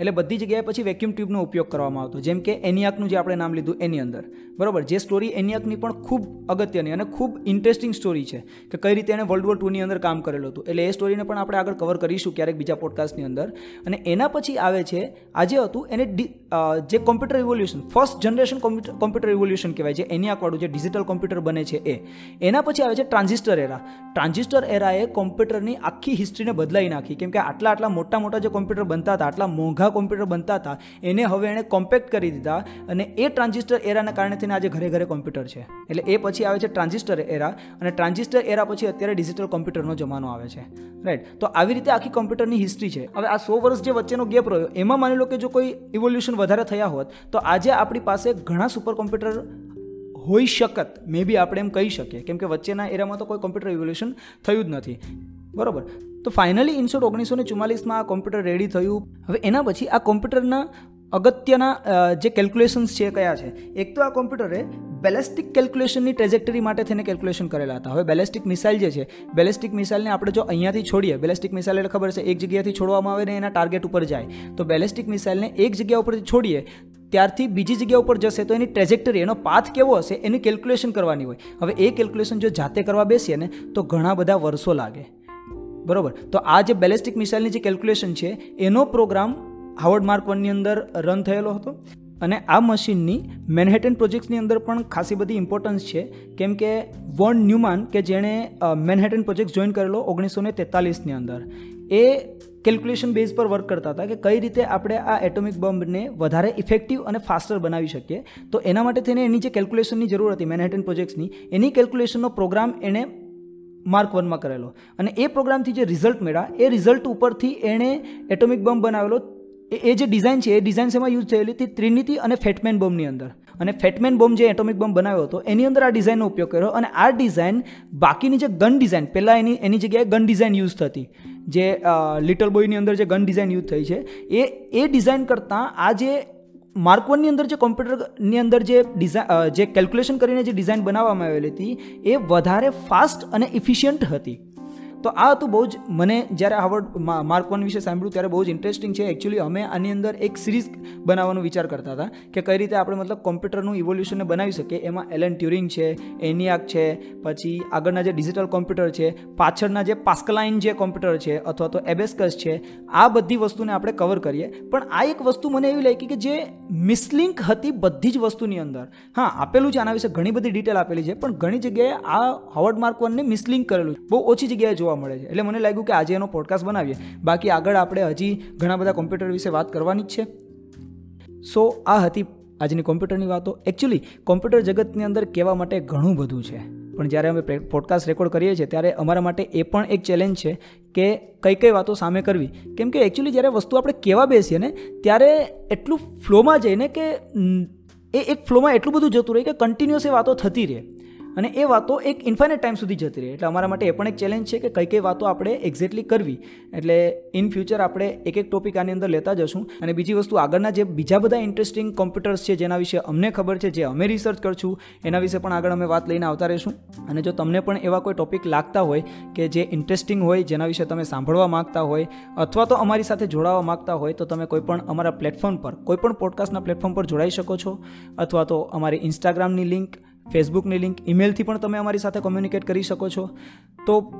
[SPEAKER 1] એટલે બધી જગ્યાએ પછી વેક્યુમ ટ્યુબનો ઉપયોગ કરવામાં આવતો. જેમ કે એનિયાકનું જે આપણે નામ લીધું એની અંદર. બરાબર? જે સ્ટોરી એનિયાકની પણ ખૂબ અગત્યની અને ખૂબ ઇન્ટરેસ્ટિંગ સ્ટોરી છે કે કઈ રીતે એને વર્લ્ડ વોર ટુની અંદર કામ કરેલું હતું. એટલે એ સ્ટોરીને પણ આપણે આગળ કવર કરીશું ક્યારેક બીજા પોડકાસ્ટની અંદર. અને એના પછી આવે છે, આજે હતું એને જે computer revolution first generation computer revolution કહેવાય છે એનિયાકવાળું જે ડિજિટલ કોમ્પ્યુટર બને છે એ. એના પછી આવે છે ટ્રાન્ઝિસ્ટર એરા ટ્રાન્ઝિસ્ટર એરાએ કોમ્પ્યુટરની આખી હિસ્ટ્રીને બદલાઈ નાખી. કેમ કે આટલા આટલા મોટા મોટા જે કોમ્પ્યુટર બનતા હતા, આટલા મોંઘા કોમ્પ્યુટર બનતા હતા, એને હવે એણે કોમ્પેક્ટ કરી દીધા અને એ ટ્રાન્ઝિસ્ટર એરાના કારણે થઈને આજે ઘરે ઘરે કોમ્પ્યુટર છે. એટલે એ પછી આવે છે ટ્રાન્ઝિસ્ટર એરા અને ટ્રાન્ઝિસ્ટર એરા પછી અત્યારે ડિજિટલ કોમ્પ્યુટરનો જમાનો આવે છે. રાઈટ તો આવી રીતે આખી કોમ્પ્યુટરની હિસ્ટ્રી છે. હવે આ સો વર્ષ જે વચ્ચેનો ગેપ રહ્યો, એમાં માની લો કે જો કોઈ ઇવોલ્યુશન વધારે થયા હોત, તો આજે આપણી પાસે ઘણા સુપર કોમ્પ્યુટર હોઈ શકત. મે બી આપણે એમ કહી શકીએ. કેમ કે વચ્ચેના એરામાં તો કોઈ કોમ્પ્યુટર ઇવોલ્યુશન થયું જ નથી. બરાબર. તો ફાઇનલી ઇનશોર્ટ ઓગણીસો ને ચુમ્માલીસમાં આ કોમ્પ્યુટર રેડી થયું. હવે એના પછી આ કોમ્પ્યુટરના અગત્યના જે કેલ્ક્યુલેશન્સ છે કયા છે? એક તો આ કોમ્પ્યુટરે બેલેસ્ટિક કેલ્ક્યુલેશનની ટ્રેજેક્ટરી માટે થઈને કેલ્ક્યુલેશન કરેલા હતા. હવે બેલેસ્ટિક મિસાઇલ જે છે બેલેસ્ટિક મિસાઇલને આપણે જો અહીંયાથી છોડીએ બેલેસ્ટિક મિસાઇલ એટલે ખબર છે, એક જગ્યાથી છોડવામાં આવે ને એના ટાર્ગેટ ઉપર જાય. તો બેલેસ્ટિક મિસાઇલને એક જગ્યા ઉપરથી છોડીએ, ત્યારથી બીજી જગ્યા ઉપર જશે તો એની ટ્રેજેક્ટરી એનો પાથ કેવો હશે એની કેલ્ક્યુલેશન કરવાની હોય. હવે એ કેલ્ક્યુલેશન જો જાતે કરવા બેસીએ ને, તો ઘણા બધા વર્ષો લાગે. બરાબર? તો આ જે બેલેસ્ટિક મિસાઇલની જે કેલ્ક્યુલેશન છે, એનો પ્રોગ્રામ હાવર્ડ માર્ક વનની અંદર રન થયેલો હતો. અને આ મશીનની મેનહેટન પ્રોજેક્ટ્સની અંદર પણ ખાસી બધી ઇમ્પોર્ટન્સ છે. કેમ કે વોન ન્યુમાન કે જેણે મેનહેટન પ્રોજેક્ટ જોઈન કરેલો ઓગણીસો ને તેતાલીસની અંદર. એ કેલ્ક્યુલેશન બેઝ પર વર્ક કરતા હતા કે કઈ રીતે આપણે આ એટોમિક બોમ્બને વધારે ઇફેક્ટિવ અને ફાસ્ટર બનાવી શકીએ. તો એના માટે થઈને એની જે કેલ્ક્યુલેશનની જરૂર હતી મેનહેટન પ્રોજેક્ટ્સની એની કેલ્ક્યુલેશનનો પ્રોગ્રામ એણે માર્ક વનમાં કરેલો. અને એ પ્રોગ્રામથી જે રિઝલ્ટ મળ્યા, એ રિઝલ્ટ ઉપરથી એણે એટોમિક બોમ્બ બનાવેલો. એ જે ડિઝાઇન છે, એ ડિઝાઇન શેમાં યુઝ થયેલી હતી? ત્રિનિટી અને ફેટમેન બોમ્બની અંદર. અને ફેટમેન બોમ્બ જે એટોમિક બોમ્બ બનાવ્યો હતો, એની અંદર આ ડિઝાઇનનો ઉપયોગ કર્યો. અને આ ડિઝાઇન બાકીની જે ગન ડિઝાઇન પહેલાં એની એની જગ્યાએ ગન ડિઝાઇન યુઝ થતી. જે લિટલ બોયની અંદર જે ગન ડિઝાઇન યુઝ થઈ છે, એ એ ડિઝાઇન કરતાં આ જે માર્ક વનની અંદર જે કોમ્પ્યુટરની અંદર જે ડિઝાઇન જે કેલ્ક્યુલેશન કરીને જે ડિઝાઇન બનાવવામાં આવેલી હતી, એ વધારે ફાસ્ટ અને ઇફિશિયન્ટ હતી. તો આ હતું બહુ જ મને જ્યારે હાવર્ડ માર્ક વન વિશે સાંભળ્યું ત્યારે બહુ જ ઇન્ટરેસ્ટિંગ છે. એકચ્યુઅલી અમે આની અંદર એક સિરીઝ બનાવવાનો વિચાર કરતા હતા કે કઈ રીતે આપણે મતલબ કોમ્પ્યુટરનું ઇવોલ્યુશનને બનાવી શકીએ. એમાં એલન ટ્યુરિંગ છે એનિયાક છે, પછી આગળના જે ડિજિટલ કોમ્પ્યુટર છે, પાછળના જે પાસ્કલાઇન જે કોમ્પ્યુટર છે, અથવા તો એબેસ્કસ છે, આ બધી વસ્તુને આપણે કવર કરીએ. પણ આ એક વસ્તુ મને એવી લાગી કે જે મિસલિંક હતી બધી જ વસ્તુની અંદર. હા, આપેલું છે, આના વિશે ઘણી બધી ડિટેલ આપેલી છે, પણ ઘણી જગ્યાએ આ હાવર્ડ માર્ક વનને મિસલિંક કરેલું બહુ ઓછી જગ્યાએ જોવા જોવા મળે છે. એટલે મને લાગ્યું કે આજે એનો પોડકાસ્ટ બનાવીએ. બાકી આગળ આપણે હજી ઘણા બધા કોમ્પ્યુટર વિશે વાત કરવાની જ છે. સો આ હતી આજની કોમ્પ્યુટરની વાતો. એકચ્યુઅલી કોમ્પ્યુટર જગતની અંદર કહેવા માટે ઘણું બધું છે. પણ જ્યારે અમે પોડકાસ્ટ રેકોર્ડ કરીએ છીએ, ત્યારે અમારા માટે એ પણ એક ચેલેન્જ છે કે કઈ કઈ વાતો સામે કરવી. કેમ કે એકચ્યુઅલી જ્યારે વસ્તુ આપણે કહેવા બેસીએ ને, ત્યારે એટલું ફ્લોમાં જઈને કે એ એક ફ્લોમાં એટલું બધું જતું રહે કે કન્ટિન્યુઅસ એ વાતો થતી રહે. અને એ વાતો એક ઇન્ફાઇનાઇટ ટાઈમ સુધી જતી રહે. એટલે અમારા માટે એ પણ એક ચેલેન્જ છે કે કઈ કઈ વાતો આપણે એક્ઝેક્ટલી કરવી. એટલે ઇન ફ્યુચર આપણે એક એક ટોપિક આની અંદર લેતા જશું. અને બીજી વસ્તુ, આગળના જે બીજા બધા ઇન્ટરેસ્ટિંગ કોમ્પ્યુટર્સ છે, જેના વિશે અમને ખબર છે, જે અમે રિસર્ચ કરશું, એના વિશે પણ આગળ અમે વાત લઈને આવતા રહીશું. અને જો તમને પણ એવા કોઈ ટોપિક લાગતા હોય કે જે ઇન્ટરેસ્ટિંગ હોય, જેના વિશે તમે સાંભળવા માગતા હોય, અથવા તો અમારી સાથે જોડાવા માગતા હોય, તો તમે કોઈ પણ અમારા પ્લેટફોર્મ પર કોઈપણ પોડકાસ્ટના પ્લેટફોર્મ પર જોડાઈ શકો છો. અથવા તો અમારી ઇન્સ્ટાગ્રામની લિંક ફેસબુકની લિંક, ઈમેલથી પણ તમે અમારી સાથે કોમ્યુનિકેટ કરી શકો છો. તો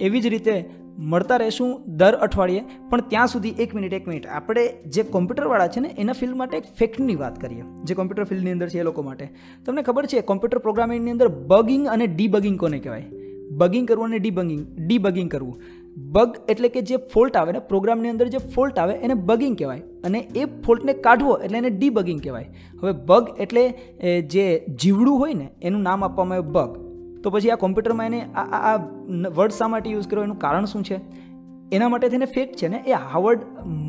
[SPEAKER 1] એવી જ રીતે મળતા રહેશું દર અઠવાડિયે, પણ ત્યાં સુધી એક મિનિટ એક મિનિટ. આપણે જે કોમ્પ્યુટરવાળા છે ને, એના ફિલ્ડ માટે એક ફેક્ટની વાત કરીએ. જે કોમ્પ્યુટર ફિલ્ડની અંદર છે એ લોકો માટે. તમને ખબર છે કોમ્પ્યુટર પ્રોગ્રામિંગની અંદર બગિંગ અને ડીબગિંગ કોને કહેવાય? બગિંગ કરવું અને ડીબગિંગ ડીબગિંગ કરવું. બગ એટલે કે જે ફોલ્ટ આવે ને, પ્રોગ્રામની અંદર જે ફોલ્ટ આવે એને બગિંગ કહેવાય. અને એ ફોલ્ટને કાઢવો એટલે એને ડીબગિંગ કહેવાય. હવે બગ એટલે જે જીવડું હોય ને, એનું નામ આપવામાં આવે બગ. તો પછી આ કોમ્પ્યુટરમાં એને આ આ વર્ડ શા માટે યુઝ કર્યો? એનું કારણ શું છે? એના માટે થઈને ફેક છે ને, એ હાવર્ડ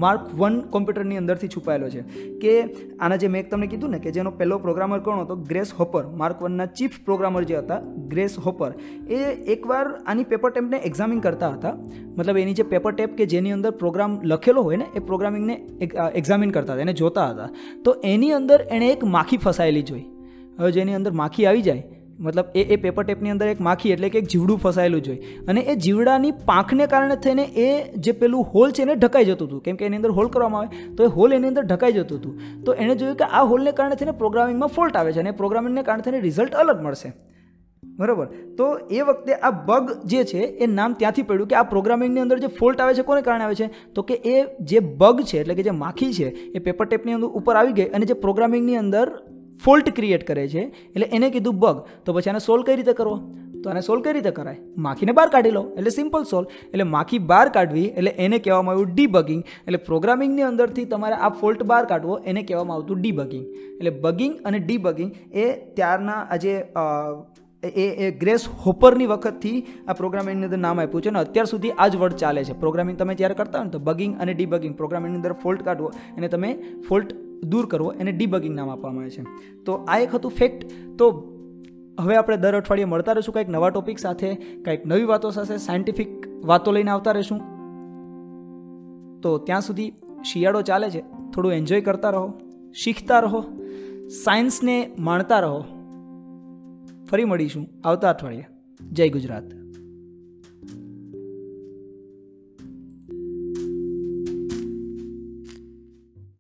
[SPEAKER 1] માર્ક વન કોમ્પ્યુટરની અંદરથી છુપાયેલો છે કે આના જે મેં તમને કીધું ને કે જેનો પહેલો પ્રોગ્રામર કોણ હતો? ગ્રેસ હોપર માર્ક વનના ચીફ પ્રોગ્રામર જે હતા ગ્રેસ હોપર એ એકવાર આની પેપર ટેપને એક્ઝામિન કરતા હતા. મતલબ એની જે પેપર ટેપ કે જેની અંદર પ્રોગ્રામ લખેલો હોય ને, એ પ્રોગ્રામિંગને એક્ઝામિન કરતા હતા, એને જોતા હતા. તો એની અંદર એણે એક માખી ફસાયેલી જોઈ. હવે જેની અંદર માખી આવી જાય મતલબ એ એ પેપર ટેપની અંદર એક માખી એટલે કે એક જીવડું ફસાયેલું જોઈ અને એ જીવડાની પાંખને કારણે થઈને એ જે પેલું હોલ છે એને ઢકાઈ જતું હતું. કેમ કે એની અંદર હોલ કરવામાં આવે, તો એ હોલ એની અંદર ઢકાઈ જતું હતું. તો એણે જોયું કે આ હોલને કારણે થઈને પ્રોગ્રામિંગમાં ફોલ્ટ આવે છે અને પ્રોગ્રામિંગને કારણે થઈને રિઝલ્ટ અલગ મળશે. બરાબર? તો એ વખતે આ બગ જે છે, એ નામ ત્યાંથી પડ્યું કે આ પ્રોગ્રામિંગની અંદર જે ફોલ્ટ આવે છે, કોને કારણે આવે છે? તો કે એ જે બગ છે, એટલે કે જે માખી છે, એ પેપર ટેપની અંદર ઉપર આવી ગઈ અને જે પ્રોગ્રામિંગની અંદર ફોલ્ટ ક્રિએટ કરે છે. એટલે એને કીધું બગ. તો પછી આને સોલ્વ કઈ રીતે કરવો? તો આને સોલ્વ કઈ રીતે કરાય? માખીને બહાર કાઢી લો. એટલે સિમ્પલ સોલ્વ એટલે માખી બહાર કાઢવી. એટલે એને કહેવામાં આવ્યું ડીબગિંગ એટલે પ્રોગ્રામિંગની અંદરથી તમારે આ ફોલ્ટ બહાર કાઢવો. એને કહેવામાં આવતું ડીબગિંગ એટલે બગિંગ અને ડીબગિંગ એ ત્યારના આજે એ એ ગ્રેસ હોપરની વખતથી આ પ્રોગ્રામિંગની અંદર નામ આપ્યું છે. અને અત્યાર સુધી આ જ વર્ડ ચાલે છે. પ્રોગ્રામિંગ તમે જ્યારે કરતા હોય ને તો બગિંગ અને ડીબગિંગ પ્રોગ્રામિંગની અંદર ફોલ્ટ કાઢવો. એને તમે ફોલ્ટ દૂર કરવો, એને ડીબગિંગ નામ આપવામાં આવે છે. તો આ એક હતું ફેક્ટ તો હવે આપણે દર અઠવાડિયે મળતા રહીશું કંઈક નવા ટોપિક સાથે, કંઈક નવી વાતો સાથે સાયન્ટિફિક વાતો લઈને આવતા રહીશું. તો ત્યાં સુધી શિયાળો ચાલે છે. થોડું એન્જોય કરતા રહો, શીખતા રહો સાયન્સને માણતા રહો. ફરી મળીશું આવતા અઠવાડિયે. જય ગુજરાત.